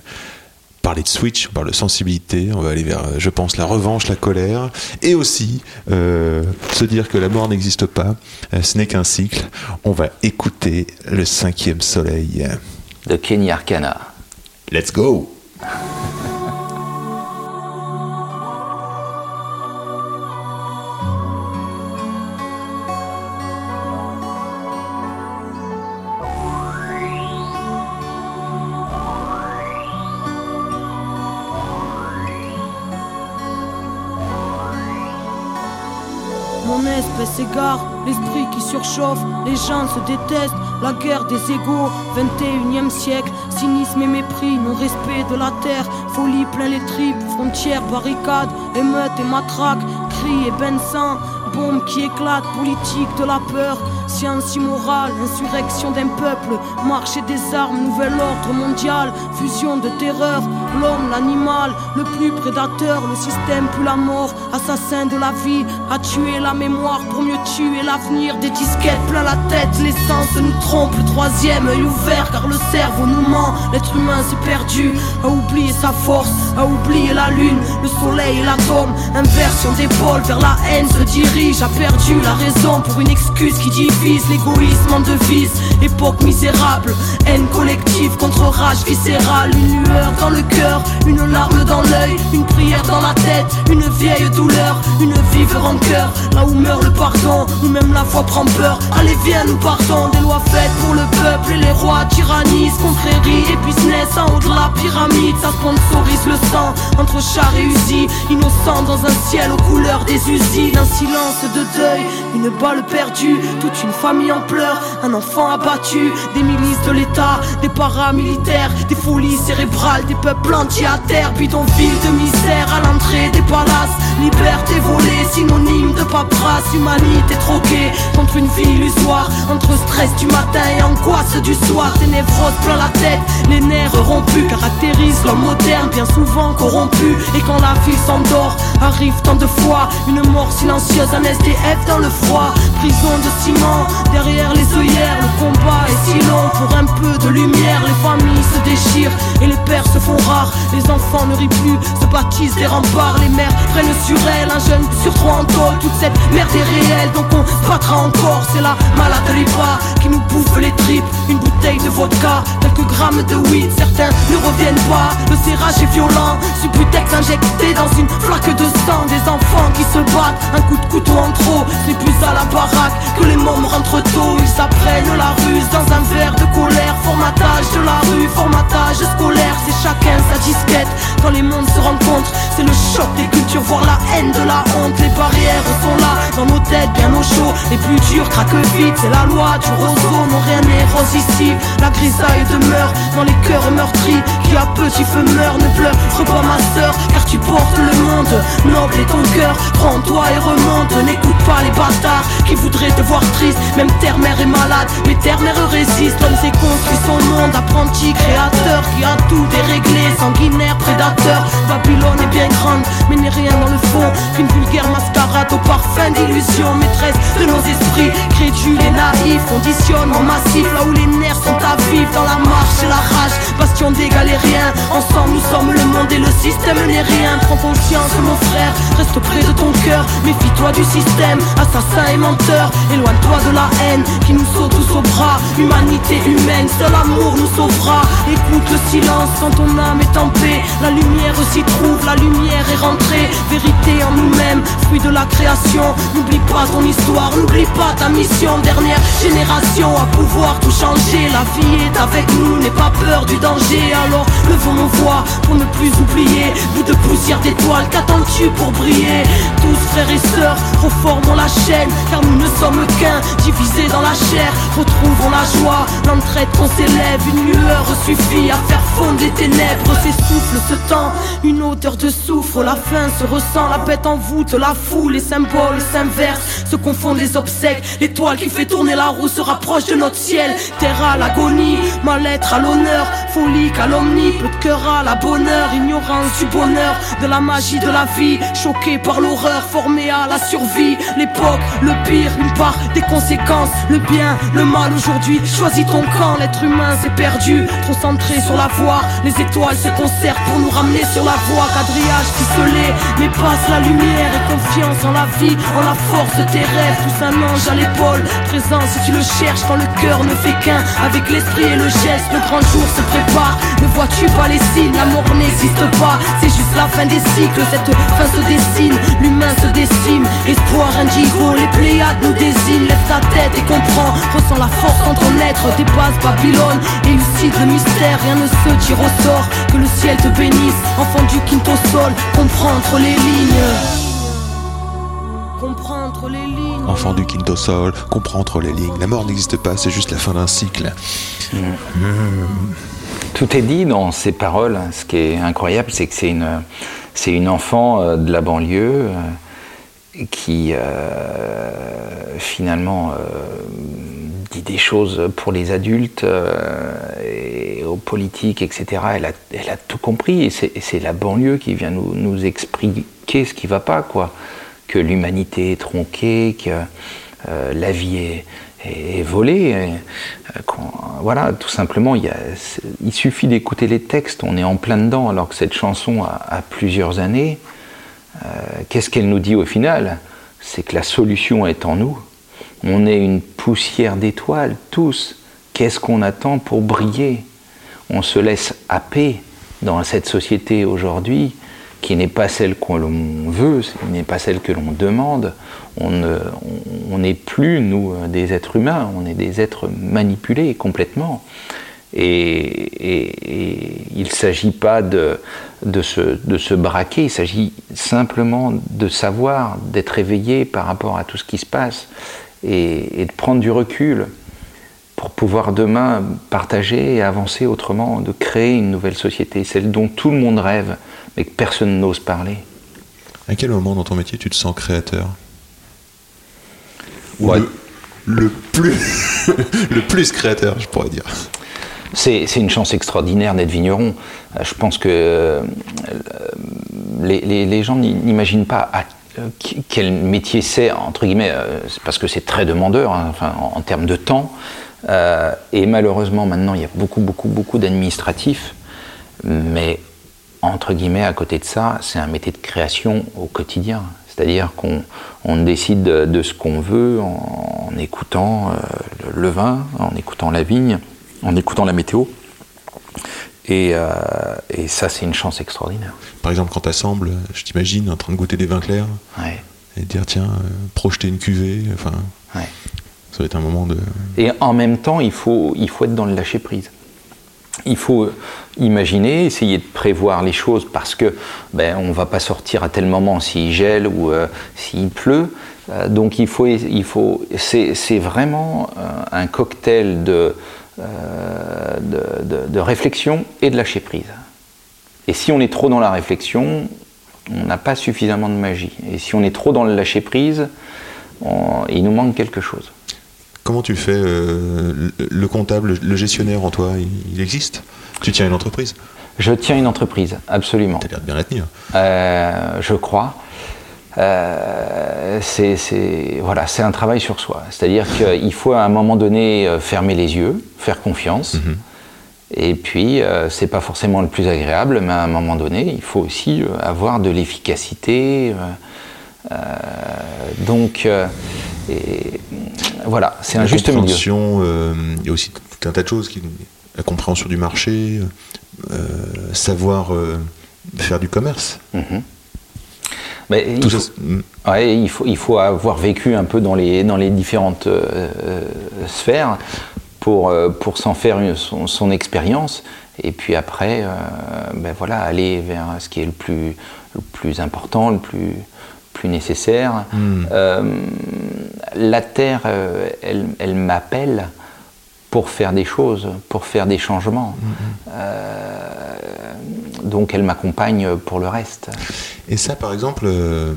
parler de switch, on parle de sensibilité, on va aller vers, je pense, la revanche, la colère, et aussi euh, se dire que la mort n'existe pas, euh, ce n'est qu'un cycle. On va écouter le cinquième soleil. De Kenny Arcana. Let's go l'esprit qui surchauffe, les gens se détestent, la guerre des égaux, 21e siècle, cynisme et mépris, non-respect de la terre, folie plein les tripes, frontières, barricades, émeutes et matraques, cris et sang, bombes qui éclatent, politique de la peur, science immorale, insurrection d'un peuple, marché des armes, nouvel ordre mondial, fusion de terreur, l'homme, l'animal, le plus prédateur, le système plus la mort, assassin de la vie, a tué la mémoire pour mieux tuer l'avenir, des disquettes plein la tête, l'essence nous trompe, le troisième œil ouvert car le cerveau nous ment, l'être humain s'est perdu, a oublié sa force, a oublié la lune, le soleil et l'atome, inversion d'épaule vers la haine se dirige, a perdu la raison pour une excuse qui divise, l'égoïsme en devise, époque misérable, haine collective contre rage viscérale, une lueur dans le cœur, une larme dans l'œil, une prière dans la tête, une vieille douleur, une vive rancœur, là où meurt le pardon, où même la foi prend peur, allez viens nous partons, des lois faites pour le peuple et les rois tyrannisent, confréries et business en haut de la pyramide. Ça sponsorise le entre chars et usines, innocents dans un ciel aux couleurs des usines. Un silence de deuil, une balle perdue, toute une famille en pleurs, un enfant abattu, des milices de l'État, des paramilitaires, des folies cérébrales, des peuples entiers à terre, bidonville de misère à l'entrée des palaces. Liberté volée, synonyme de paperasse, humanité troquée contre une vie illusoire, entre stress du matin et angoisse du soir, des névroses plein la tête, les nerfs rompus caractérisent l'homme moderne, bien souvent corrompu. Et quand la vie s'endort, arrive tant de fois une mort silencieuse, un SDF dans le froid, prison de ciment, derrière les œillères, le combat est si long pour un peu de lumière, les familles se déchirent et les pères se font rares, les enfants ne rient plus, se baptisent des remparts, les mères prennent sur elles, un jeune sur trois en tôle, toute cette merde est réelle, donc on battra encore, c'est la malade ripa qui nous bouffe les tripes, une bouteille de vodka, quelques grammes de weed, certains ne reviennent pas, le serrage est violent, Subutex injecté dans une flaque de sang, des enfants qui se battent, un coup de couteau en trop, c'est plus à la baraque que les mômes rentrent tôt, ils s'apprennent la ruse dans un verre de colère, formatage de la rue, formatage scolaire, c'est chacun sa disquette, quand les mondes se rencontrent, c'est le choc des cultures, voir la haine de la honte, les barrières sont là, dans nos têtes bien au chaud, les plus durs craquent vite, c'est la loi du roseau, non rien n'est rose ici, la grisaille demeure dans les cœurs meurtris, qui à petit feu meurt, ne pleure pas ma sœur, car tu portes le monde, noble est ton cœur, prends-toi et remonte, n'écoute pas les bâtards qui voudraient te voir triste, même terre-mère est malade, mais terre-mère résiste, l'homme s'est construit son monde, apprenti créateur, qui a tout déréglé, sanguinaire, prédateur, Babylone est bien grande, mais n'est rien dans le fond, qu'une vulgaire mascarade au parfum d'illusion, maîtresse de nos esprits, crédules et naïfs, conditionnement massif, là où les nerfs sont à vivre, dans la marche et la rage, bastion d'égal et rien, ensemble nous sommes le monde et Lucille. Système n'est rien, prends conscience mon frère, reste près de ton cœur, méfie-toi du système, assassin et menteur, éloigne-toi de la haine qui nous saute tous au bras, humanité humaine, seul amour nous sauvera, écoute le silence quand ton âme est en paix, la lumière s'y trouve, la lumière est rentrée, vérité en nous-mêmes, fruit de la création, n'oublie pas ton histoire, n'oublie pas ta mission, dernière génération à pouvoir tout changer, la vie est avec nous, n'aie pas peur du danger, alors levons nos voix pour ne plus oublier, bout de poussière d'étoiles, qu'attends-tu pour briller? Tous frères et sœurs, reformons la chaîne, car nous ne sommes qu'un, divisés dans la chair, retrouvons la joie, l'entraide qu'on s'élève, une lueur suffit à faire fondre les ténèbres, s'essouffle ce temps, une odeur de soufre, la faim se ressent, la bête en voûte, la foule, les symboles s'inversent, se confondent les obsèques, l'étoile qui fait tourner la roue se rapproche de notre ciel, terre à l'agonie, mal-être à l'honneur, folie calomnie, peu de cœur à la bonheur, ignorance du bonheur, de la magie de la vie, choqué par l'horreur, formé à la survie, l'époque, le pire, une part des conséquences, le bien, le mal aujourd'hui, choisis ton camp, l'être humain s'est perdu, trop centré sur la voie, les étoiles se concertent pour nous ramener sur la voie, quadrillage ficelé, mais passe la lumière et confiance en la vie, en la force de tes rêves, tous un ange à l'épaule, présent si tu le cherches quand le cœur ne fait qu'un, avec l'esprit et le geste, le grand jour se prépare, ne vois-tu pas les signes, la mort n'existe pas, c'est juste la fin des cycles, cette fin se dessine, l'humain se décime, espoir indigo, les pléiades nous désignent, lève ta tête et comprends, ressens la force en ton être, dépasse Babylone, élucide le mystère, rien ne se tire au sort, que le ciel te bénisse, enfant du quinto sol, comprends entre les lignes. Comprends entre les lignes. Enfant du quinto sol, comprends entre les lignes. La mort n'existe pas, c'est juste la fin d'un cycle. Tout est dit dans ces paroles. Ce qui est incroyable, c'est que c'est une, c'est une enfant euh, de la banlieue euh, qui euh, finalement euh, dit des choses pour les adultes euh, aux politiques, etc. Elle a, tout compris et c'est, la banlieue qui vient nous, expliquer ce qui va pas, quoi. Que l'humanité est tronquée, que euh, la vie est, volée. euh, voilà, tout simplement, il, suffit d'écouter les textes, on est en plein dedans, alors que cette chanson a, plusieurs années. Qu'est-ce qu'elle nous dit au final? C'est que la solution est en nous. On est une poussière d'étoiles, tous. Qu'est-ce qu'on attend pour briller? On se laisse happer dans cette société aujourd'hui qui n'est pas celle que l'on veut, qui n'est pas celle que l'on demande. On ne- on- on n'est plus, nous, euh, des êtres humains, on est des êtres manipulés complètement. Et, il ne s'agit pas de se braquer, il s'agit simplement de savoir, d'être éveillé par rapport à tout ce qui se passe et, et de prendre du recul pour pouvoir demain partager et avancer autrement, de créer une nouvelle société, celle dont tout le monde rêve, mais que personne n'ose parler. À quel moment dans ton métier tu te sens créateur? Ou Ouais. le, le plus [LAUGHS] le plus créateur, je pourrais dire. C'est une chance extraordinaire d'être vigneron. Euh, Je pense que euh, les, les- les gens n'i- n'imaginent pas à quel métier c'est, entre guillemets, euh, parce que c'est très demandeur hein, en, termes de temps. Euh, et malheureusement, maintenant, il y a beaucoup, beaucoup, beaucoup d'administratifs. Mais, entre guillemets, à côté de ça, c'est un métier de création au quotidien. C'est-à-dire qu'on on décide de, ce qu'on veut en, écoutant euh, le vin, en écoutant la vigne, en écoutant la météo. Et, euh, et ça, c'est une chance extraordinaire. Par exemple, quand t'assembles, je t'imagine en train de goûter des vins clairs Ouais, et te dire tiens, euh, projeter une cuvée, enfin, ouais. ça va être un moment de. Et en même temps, il faut, il faut être dans le lâcher prise. Il faut euh, imaginer, essayer de prévoir les choses parce que ben, on va pas sortir à tel moment s'il gèle ou euh, s'il pleut. Donc il faut, il faut, c'est, c'est vraiment un cocktail de, euh, de, de- de réflexion et de lâcher prise. Et si on est trop dans la réflexion, on n'a pas suffisamment de magie. Et si on est trop dans le lâcher prise, on- il nous manque quelque chose. Comment tu fais euh, le, le comptable, le gestionnaire en toi, il, il existe? Tu tiens une entreprise? Je tiens une entreprise, absolument. T'as l'air de bien la tenir. Euh, je crois. Euh, c'est voilà, c'est un travail sur soi. C'est-à-dire qu'il faut à un moment donné euh, fermer les yeux, faire confiance. Et puis, euh, c'est pas forcément le plus agréable, mais à un moment donné, il faut aussi euh, avoir de l'efficacité. euh, donc, et, voilà, c'est un juste milieu. il y a aussi tout un tas de choses, qui, la compréhension du marché, savoir faire du commerce. Mhm. Mais il faut-. Ouais, il faut, il faut avoir vécu un peu dans les, dans les différentes euh, euh, sphères pour, euh, pour s'en faire une- son, son expérience et puis après euh, ben voilà, aller vers ce qui est le plus, le plus important, le plus, plus nécessaire. Euh, la Terre, elle, elle m'appelle pour faire des choses, pour faire des changements. Euh, donc elle m'accompagne pour le reste. Et ça, par exemple, euh,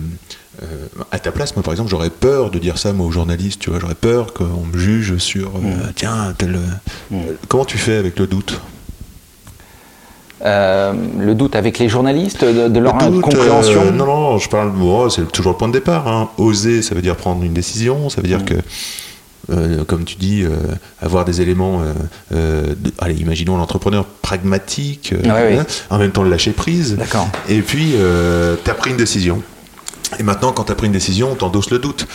euh, à ta place, moi, par exemple, j'aurais peur de dire ça, moi, aux journalistes, tu vois, j'aurais peur qu'on me juge sur, Mm. tiens, tel... euh, Comment tu fais avec le doute? Euh, le doute avec les journalistes de, de leur Le doute, compréhension. euh, non, non, je parle, c'est toujours le point de départ. hein. Oser, ça veut dire prendre une décision, ça veut Mm. dire que, euh, comme tu dis, euh, avoir des éléments, euh, de- allez, imaginons l'entrepreneur pragmatique, Ouais, ouais. hein, en même temps le lâcher prise. D'accord. Et puis, tu as pris une décision. Et maintenant, quand tu as pris une décision, t'endosses le doute.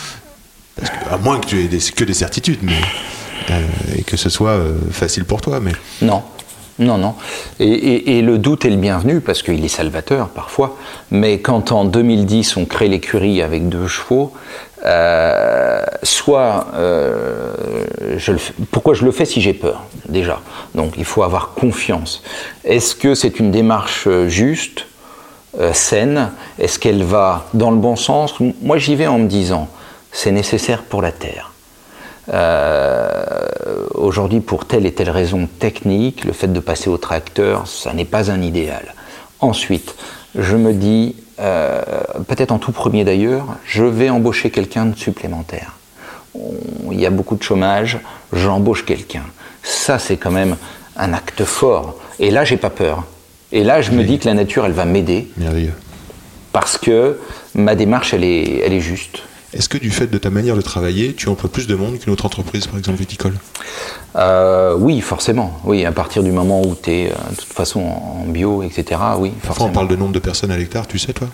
Parce que, à moins que tu aies des- que des certitudes, mais, et que ce soit facile pour toi. Mais Non, non, non. Et, et- et le doute est le bienvenu parce qu'il est salvateur parfois. Mais quand en 2010 on crée l'écurie avec deux chevaux, euh, soit euh, je le fais- pourquoi je le fais si j'ai peur déjà? Donc il faut avoir confiance. Est-ce que c'est une démarche euh, juste, saine? Est-ce qu'elle va dans le bon sens? Moi j'y vais en me disant c'est nécessaire pour la terre. Aujourd'hui, pour telle et telle raison technique, le fait de passer au tracteur, ça n'est pas un idéal. Ensuite, je me dis, euh, peut-être en tout premier d'ailleurs, je vais embaucher quelqu'un de supplémentaire. Il y a beaucoup de chômage, j'embauche quelqu'un. Ça, c'est quand même un acte fort. Et là, j'ai pas peur. Et là, je me dis que la nature, elle va m'aider merveilleux. parce que ma démarche, elle est, elle est juste. Est-ce que du fait de ta manière de travailler, tu emploies plus de monde qu'une autre entreprise, par exemple viticole? Euh, oui, forcément. Oui, à partir du moment où tu es de toute façon en bio, etc. Oui, Parfois, forcément. on parle de nombre de personnes à l'hectare, tu sais, toi?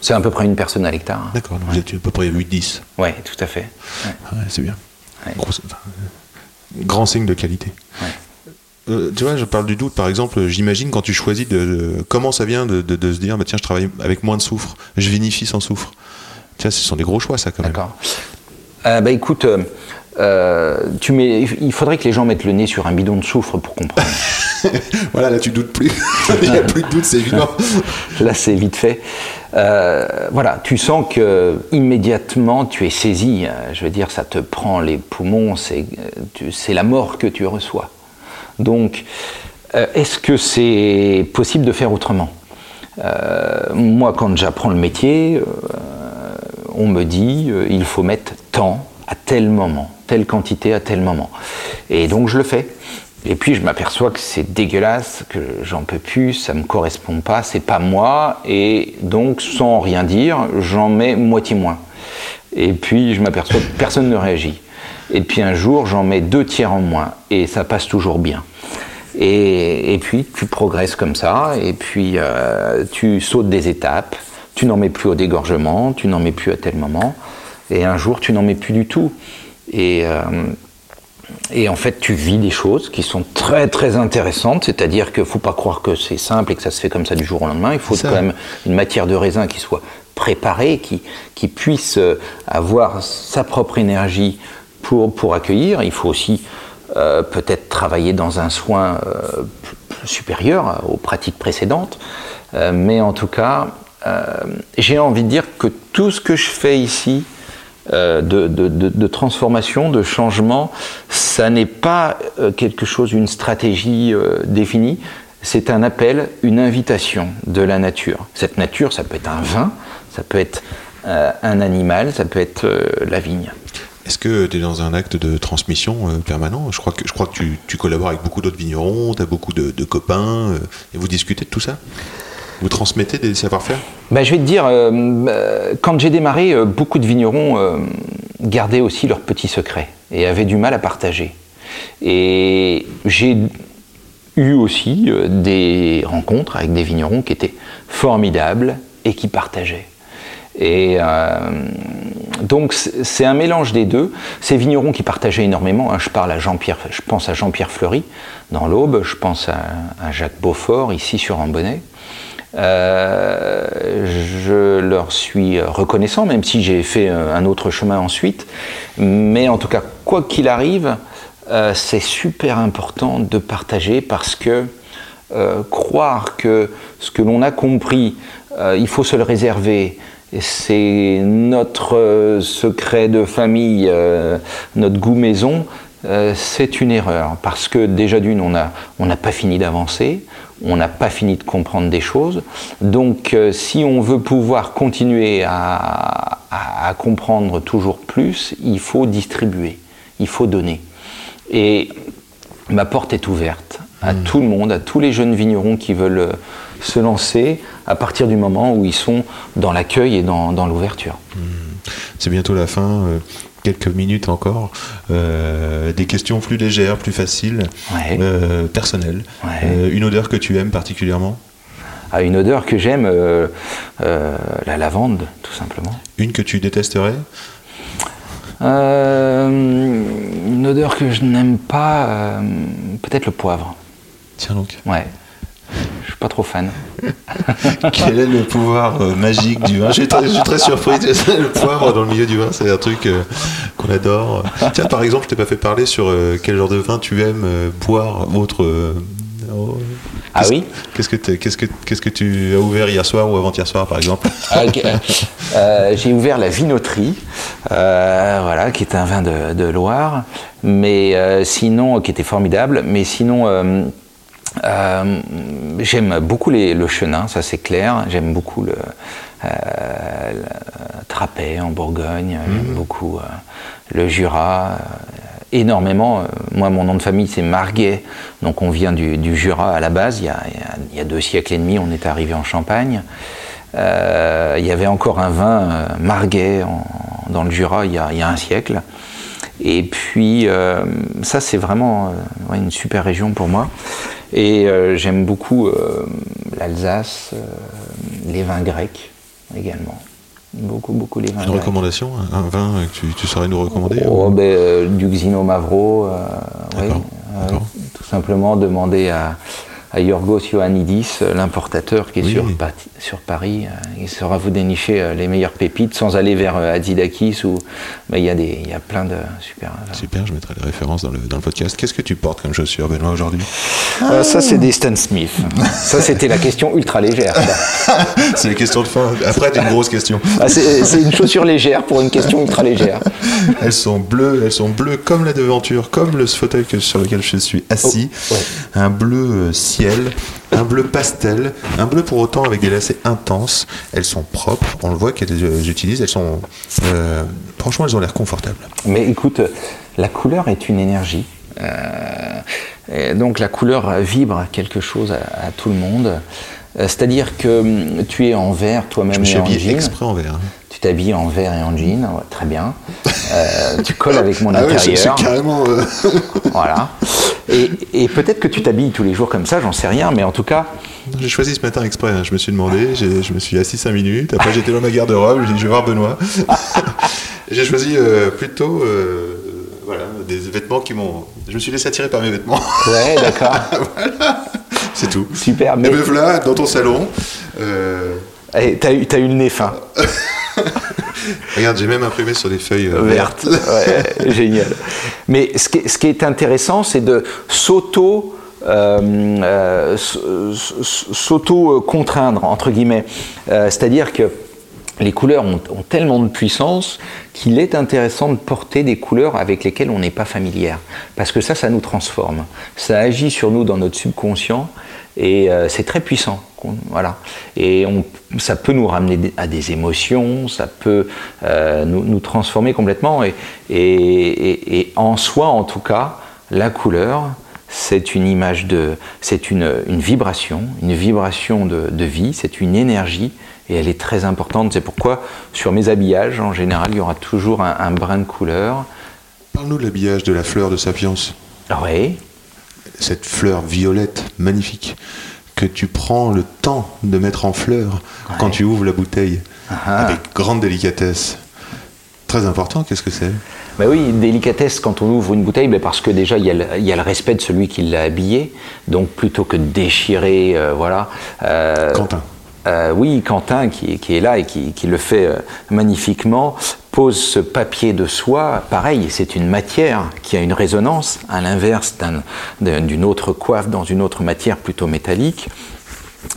C'est à peu près une personne à l'hectare. D'accord, donc vous êtes à peu près 8-10. Oui, tout à fait. Ouais. Ouais, c'est bien. Gros, euh, grand signe de qualité. Euh, tu vois, je parle du doute. Par exemple, j'imagine quand tu choisis de, de- comment ça vient de, de- de se dire, bah, tiens, je travaille avec moins de soufre, je vinifie sans soufre. Tiens, ce sont des gros choix, ça, quand même. D'accord. Euh, bah écoute, euh, euh, tu mets, il faudrait que les gens mettent le nez sur un bidon de soufre pour comprendre. [LAUGHS] Voilà, là, tu doutes plus. [LAUGHS] Il n'y a plus de doute, c'est évident. Là, c'est vite fait. Euh, voilà, tu sens que immédiatement tu es saisi. euh, Je veux dire, ça te prend les poumons. C'est, la mort que tu reçois. Donc, euh, est-ce que c'est possible de faire autrement? Euh, Moi, quand j'apprends le métier, on me dit euh, il faut mettre tant à tel moment, telle quantité à tel moment. Et donc je le fais. Et puis je m'aperçois que c'est dégueulasse, que j'en peux plus, ça me correspond pas, c'est pas moi, et donc sans rien dire, j'en mets moitié moins. Et puis je m'aperçois que personne ne réagit. Et puis un jour, j'en mets deux tiers en moins, et ça passe toujours bien. Et, puis tu progresses comme ça, et puis euh, tu sautes des étapes, tu n'en mets plus au dégorgement, tu n'en mets plus à tel moment, et un jour tu n'en mets plus du tout. Et, euh, et en fait, tu vis des choses qui sont très très intéressantes, c'est-à-dire qu'il ne faut pas croire que c'est simple et que ça se fait comme ça du jour au lendemain. Il faut ça. quand même une matière de raisin qui soit préparée, qui, qui puisse euh, avoir sa propre énergie pour, pour accueillir. Il faut aussi euh, peut-être travailler dans un soin euh, supérieur aux pratiques précédentes. Euh, mais en tout cas, j'ai envie de dire que tout ce que je fais ici, euh, de, transformation, de changement, ça n'est pas euh, quelque chose, une stratégie euh, définie, c'est un appel, une invitation de la nature. Cette nature, ça peut être un vin, ça peut être euh, un animal, ça peut être euh, la vigne. Est-ce que tu es dans un acte de transmission euh, permanent? Je crois, que, je crois que tu, collabores avec beaucoup d'autres vignerons, tu as beaucoup de, copains, euh, et vous discutez de tout ça? Vous transmettez des savoir-faire Ben, je vais te dire, euh, euh, quand j'ai démarré, euh, beaucoup de vignerons gardaient aussi leurs petits secrets et avaient du mal à partager. Et j'ai eu aussi des rencontres avec des vignerons qui étaient formidables et qui partageaient. Et donc c'est un mélange des deux. Ces vignerons qui partageaient énormément, hein, je parle à Jean-Pierre, je pense à Jean-Pierre Fleury dans l'Aube, je pense à, à Jacques Beaufort ici sur Ambonnet. Euh, je leur suis reconnaissant, même si j'ai fait un autre chemin ensuite. Mais en tout cas, quoi qu'il arrive, euh, c'est super important de partager parce que euh, croire que ce que l'on a compris, il faut se le réserver, c'est notre secret de famille, notre goût maison, c'est une erreur. Parce que déjà d'une, on n'a pas fini d'avancer, on n'a pas fini de comprendre des choses. Donc euh, si on veut pouvoir continuer à, à- à comprendre toujours plus, il faut distribuer, il faut donner. Et ma porte est ouverte à tout le monde, à tous les jeunes vignerons qui veulent euh, se lancer à partir du moment où ils sont dans l'accueil et dans, dans l'ouverture. C'est bientôt la fin, euh, quelques minutes encore. Euh, des questions plus légères, plus faciles, Ouais. euh, personnelles. Ouais. Euh, une odeur que tu aimes particulièrement? À une odeur que j'aime, la lavande, tout simplement. Une que tu détesterais? Une odeur que je n'aime pas, peut-être le poivre. Tiens donc. Ouais. Je suis pas trop fan. [LAUGHS] Quel est le pouvoir euh, magique du vin? Je suis, très, je suis très surpris. Le poivre dans le milieu du vin, c'est un truc euh, qu'on adore. Tiens, par exemple, je t'ai pas fait parler sur euh, quel genre de vin tu aimes euh, boire, autre. euh, oh, Ah qu'est-ce- oui? Qu'est-ce que, t'es- qu'est-ce, que, qu'est-ce que tu as ouvert hier soir ou avant-hier soir, par exemple? Ah. Euh, j'ai ouvert la vinoterie, euh, voilà, qui est un vin de, de Loire, mais euh, sinon, qui était formidable, mais sinon, euh, j'aime beaucoup les- le chenin, ça c'est clair, j'aime beaucoup le, euh, le en Bourgogne, j'aime beaucoup euh, le Jura, euh, énormément. Moi, mon nom de famille, c'est Marguet, donc on vient du, du Jura à la base. Il y, a, il y deux siècles et demi, on est arrivé en Champagne. Il y avait encore un vin Marguet en- dans le Jura il y a, il y a un siècle. Et puis, euh, ça, c'est vraiment euh, une super région pour moi. Et euh, j'aime beaucoup l'Alsace, les vins grecs également. Beaucoup, beaucoup les vins Une grecs. recommandation Un vin que tu, tu saurais nous recommander Oh, ou- ben, du Xino Mavro, oui, tout Simplement demander à, à Yorgos Ioannidis, l'importateur qui est Oui. sur, sur Paris. euh, Il saura vous dénicher euh, les meilleures pépites sans aller vers euh, Adzidakis ou. Mais il y, a des- il y a plein de super. Super, je mettrai les références dans le, dans le podcast. Qu'est-ce que tu portes comme chaussures, Benoît, aujourd'hui? Euh, ça, c'est des Stan Smith. ça, c'était la question ultra légère. [LAUGHS] C'est les questions de fin. Après, t'as une grosse question. Ah, c'est c'est une chaussure légère pour une question ultra légère. Elles sont bleues, elles sont bleues comme la devanture, comme le fauteuil que- sur lequel je suis assis. Oh, ouais. Un bleu euh, ciel, un bleu pastel, un bleu pour autant avec des lacets intenses. Elles sont propres, on le voit qu'elles euh, j'utilise, elles sont. euh, franchement, elles ont l'air confortables. Mais écoute, la couleur est une énergie. Euh, donc la couleur vibre quelque chose à, à tout le monde. Euh, C'est-à-dire que hum, tu es en vert Je toi-même me suis et en habillé jean. exprès en vert. hein. Tu t'habilles en vert et en jean, ouais, très bien. Euh, tu [LAUGHS] colles avec mon Ah ouais, je- je suis intérieur. carrément. euh, Voilà. [LAUGHS] Et, et peut-être que tu t'habilles tous les jours comme ça, j'en sais rien, mais en tout cas, J'ai choisi ce matin exprès, hein. je me suis demandé, je me suis assis 5 minutes, après j'étais dans ma garde-robe, j'ai dit je vais voir Benoît. [LAUGHS] Et j'ai choisi euh, plutôt euh, voilà, des vêtements qui m'ont... Je me suis laissé attirer par mes vêtements, ouais, d'accord. [LAUGHS] c'est tout. Super, Mais mais me voilà dans ton salon. Euh, Eh, t'as eu, t'as eu le nez fin. [LAUGHS] regarde, j'ai même imprimé sur des feuilles euh, verte. [LAUGHS] Ouais, génial. Mais ce qui, est- ce qui est intéressant, c'est de s'auto. euh, euh, s'auto-contraindre, entre guillemets. C'est-à-dire que les couleurs ont, ont tellement de puissance qu'il est intéressant de porter des couleurs avec lesquelles on n'est pas familière. Parce que ça, ça nous transforme. Ça agit sur nous dans notre subconscient et euh, c'est très puissant. Voilà. Et on, ça peut nous ramener à des émotions, ça peut euh, nous, nous transformer complètement. Et, et- et- et en soi, en tout cas, la couleur, c'est une image de, c'est une, une vibration, une vibration de, de vie, c'est une énergie et elle est très importante. C'est pourquoi sur mes habillages, en général, il y aura toujours un, un brin de couleur. Parle-nous de l'habillage de la fleur de Sapiens, Oui, cette fleur violette magnifique que tu prends le temps de mettre en fleur quand tu ouvres la bouteille Ah. avec grande délicatesse. Très important, qu'est-ce que c'est? Ben oui, délicatesse quand on ouvre une bouteille, ben parce que déjà il y, a le, il y a le respect de celui qui l'a habillé. Donc plutôt que de déchirer, euh, voilà. euh, Quentin. euh, oui, Quentin qui, qui est là et qui, qui le fait magnifiquement, pose ce papier de soie. Pareil, c'est une matière qui a une résonance, à l'inverse d'un- d'un- d'une autre coiffe dans une autre matière plutôt métallique.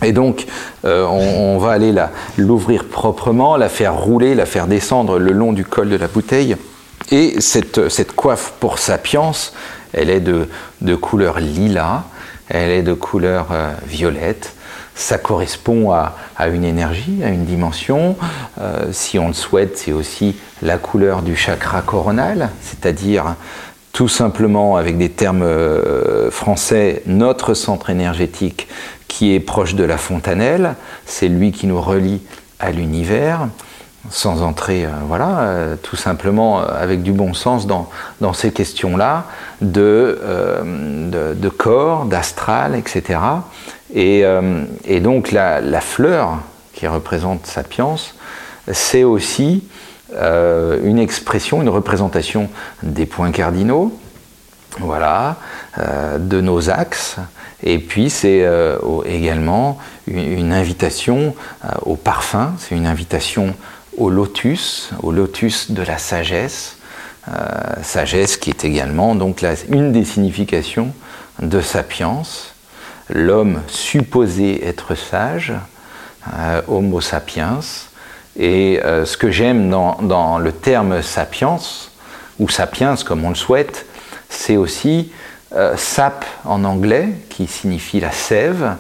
Et donc, euh, on, va aller l'ouvrir proprement, la faire rouler, la faire descendre le long du col de la bouteille. Et cette, coiffe pour Sapiens, elle est de, de couleur lilas, elle est de couleur euh, violette. Ça correspond à, une énergie, à une dimension. Euh, si on le souhaite, c'est aussi la couleur du chakra coronal, c'est-à-dire tout simplement avec des termes euh, français, notre centre énergétique qui est proche de la fontanelle, c'est lui qui nous relie à l'univers, sans entrer, euh, voilà, tout simplement avec du bon sens dans, ces questions-là de, de corps, d'astral, etc. Et, euh, et donc la, fleur qui représente Sapiens, c'est aussi euh, une expression, une représentation des points cardinaux, voilà, euh, de nos axes. Et puis c'est également une, invitation au parfum, c'est une invitation au lotus, au lotus de la sagesse, sagesse qui est également donc une des significations de sapiens, l'homme supposé être sage, euh, Homo sapiens. Et euh, ce que j'aime dans, le terme sapiens, ou sapiens comme on le souhaite, c'est aussi euh, sap en anglais, qui signifie la sève,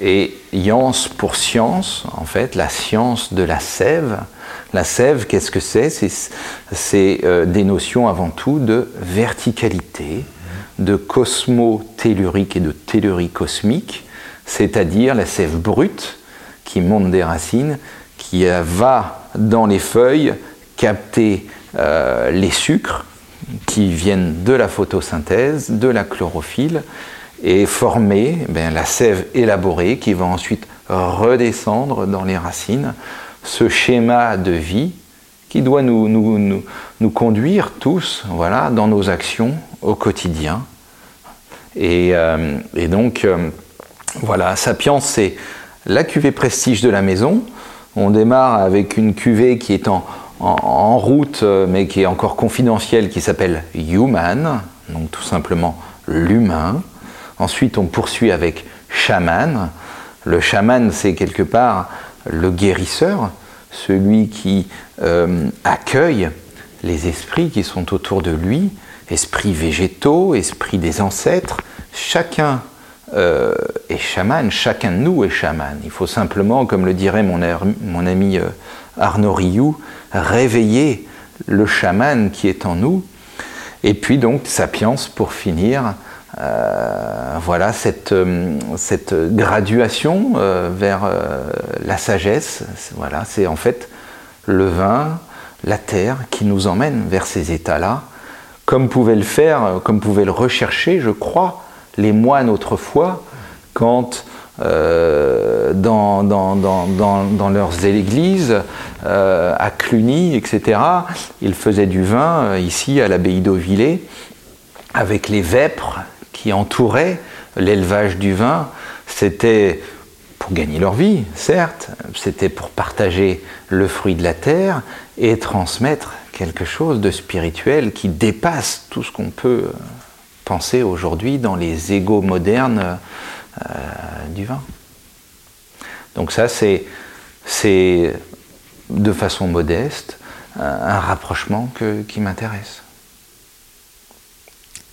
et yans pour science, en fait, la science de la sève. La sève, qu'est-ce que c'est? C'est des notions avant tout de verticalité, de cosmotellurique et de tellurie cosmique, c'est-à-dire la sève brute qui monte des racines, qui euh, va dans les feuilles capter euh, les sucres qui viennent de la photosynthèse, de la chlorophylle, et former ben, la sève élaborée qui va ensuite redescendre dans les racines. Ce schéma de vie qui doit nous, nous conduire tous voilà, dans nos actions au quotidien. Et, euh, donc, euh, voilà, Sapiens, c'est la cuvée prestige de la maison. On démarre avec une cuvée qui est en, en- route, euh, mais qui est encore confidentielle, qui s'appelle Human, donc tout simplement l'humain. Ensuite, on poursuit avec Shaman. Le chaman, c'est quelque part le guérisseur, celui qui accueille les esprits qui sont autour de lui, esprits végétaux, esprits des ancêtres. Chacun euh, est chaman, chacun de nous est chaman. Il faut simplement, comme le dirait mon, ami euh, Arnaud Rioux, réveiller le chaman qui est en nous. Et puis donc, sapiens pour finir, euh, voilà cette, cette graduation vers la sagesse. Voilà, c'est en fait le vin, la terre qui nous emmène vers ces états-là, comme pouvaient le faire, euh, comme pouvaient le rechercher, je crois, les moines autrefois, quand euh, dans, leurs églises, euh, à Cluny, etc., ils faisaient du vin, ici à l'abbaye d'Auvillers, avec les vêpres qui entouraient l'élevage du vin. C'était pour gagner leur vie, certes, c'était pour partager le fruit de la terre et transmettre quelque chose de spirituel qui dépasse tout ce qu'on peut euh, penser aujourd'hui dans les égaux modernes euh, du vin. Donc ça, c'est, de façon modeste un, un rapprochement qui m'intéresse.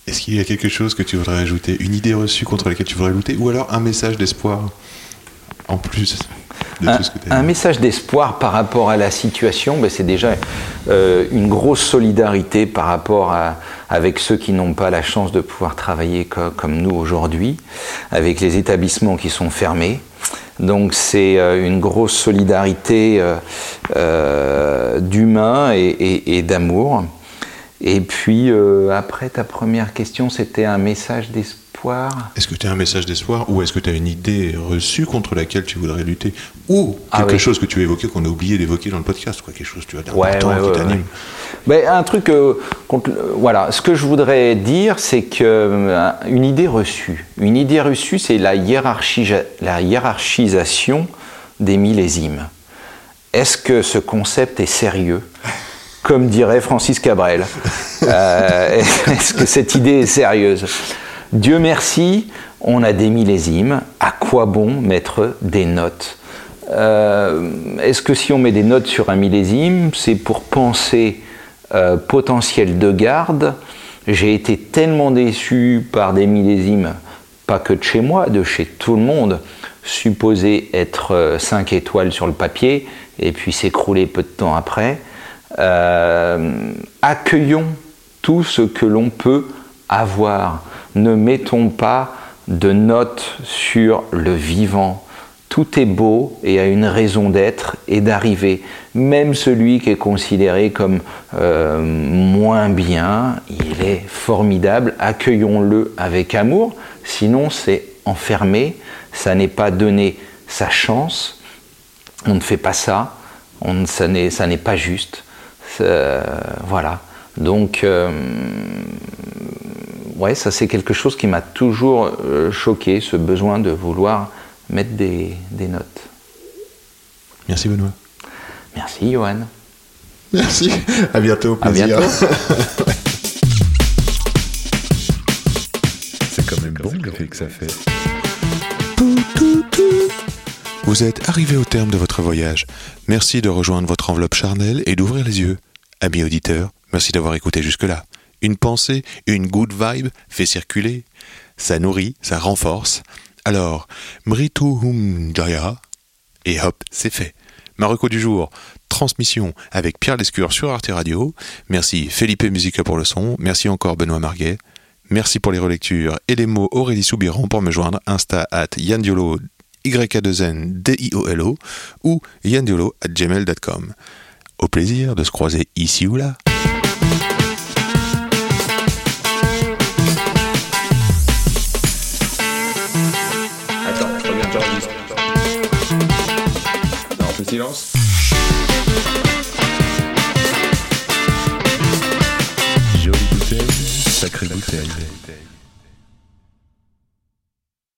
Est-ce qu'il y a quelque chose que tu voudrais ajouter Une idée reçue contre laquelle tu voudrais lutter Ou alors un message d'espoir en plus? De un, tout ce que tu as un dit message d'espoir par rapport à la situation, ben, c'est déjà euh, une grosse solidarité par rapport à, avec ceux qui n'ont pas la chance de pouvoir travailler co- comme nous aujourd'hui, avec les établissements qui sont fermés. Donc c'est euh, une grosse solidarité euh, euh, d'humain et, et- et d'amour. Et puis après ta première question, c'était un message d'espoir. Est-ce que tu as un message d'espoir ou est-ce que tu as une idée reçue contre laquelle tu voudrais lutter Ou Ah quelque oui. chose que tu as évoqué qu'on a oublié d'évoquer dans le podcast, quoi, quelque chose tu as Ouais, d'important ouais, qui t'anime un truc, euh, contre- euh, voilà, ce que je voudrais dire, c'est que euh, une idée reçue, une idée reçue, c'est la hiérarchisation des millésimes. Est-ce que ce concept est sérieux? Comme dirait Francis Cabrel. [LAUGHS] Euh, Est-ce que cette idée est sérieuse? Dieu merci, on a des millésimes. À quoi bon mettre des notes? Euh, Est-ce que si on met des notes sur un millésime, c'est pour penser euh, potentiel de garde? J'ai été tellement déçu par des millésimes, pas que de chez moi, de chez tout le monde, supposés être 5 étoiles sur le papier, et puis s'écrouler peu de temps après. Euh, accueillons tout ce que l'on peut avoir. Ne mettons pas de notes sur le vivant. Tout est beau et a une raison d'être et d'arriver. Même celui qui est considéré comme euh, moins bien, il est formidable. Accueillons-le avec amour. Sinon, c'est enfermé. Ça n'est pas donner sa chance. On ne fait pas ça. Ça n'est pas juste. Ça- voilà. Donc, euh, ouais, ça c'est quelque chose qui m'a toujours euh, choqué, ce besoin de vouloir mettre des, des notes. Merci Benoît. Merci Johan. Merci. À bientôt. À plaisir. bientôt. [LAUGHS] C'est quand même bon l'effet que ça fait. Vous êtes arrivé au terme de votre voyage. Merci de rejoindre votre enveloppe charnelle et d'ouvrir les yeux. Amis auditeurs, merci d'avoir écouté jusque-là. Une pensée, une good vibe fait circuler. Ça nourrit, ça renforce. Alors, Mritu Hum Jaya, et hop, c'est fait. Marocco du jour, transmission avec Pierre Lescure sur Arte Radio. Merci Felipe Musica pour le son. Merci encore Benoît Marguet. Merci pour les relectures et les mots Aurélie Soubiran pour me joindre Insta at yandiolo y-a-2-n d-i-o-l-o ou yandiolo at gmail.com. Au plaisir de se croiser ici ou là. Fait silence Jolie bouteille, sacrée bouteille.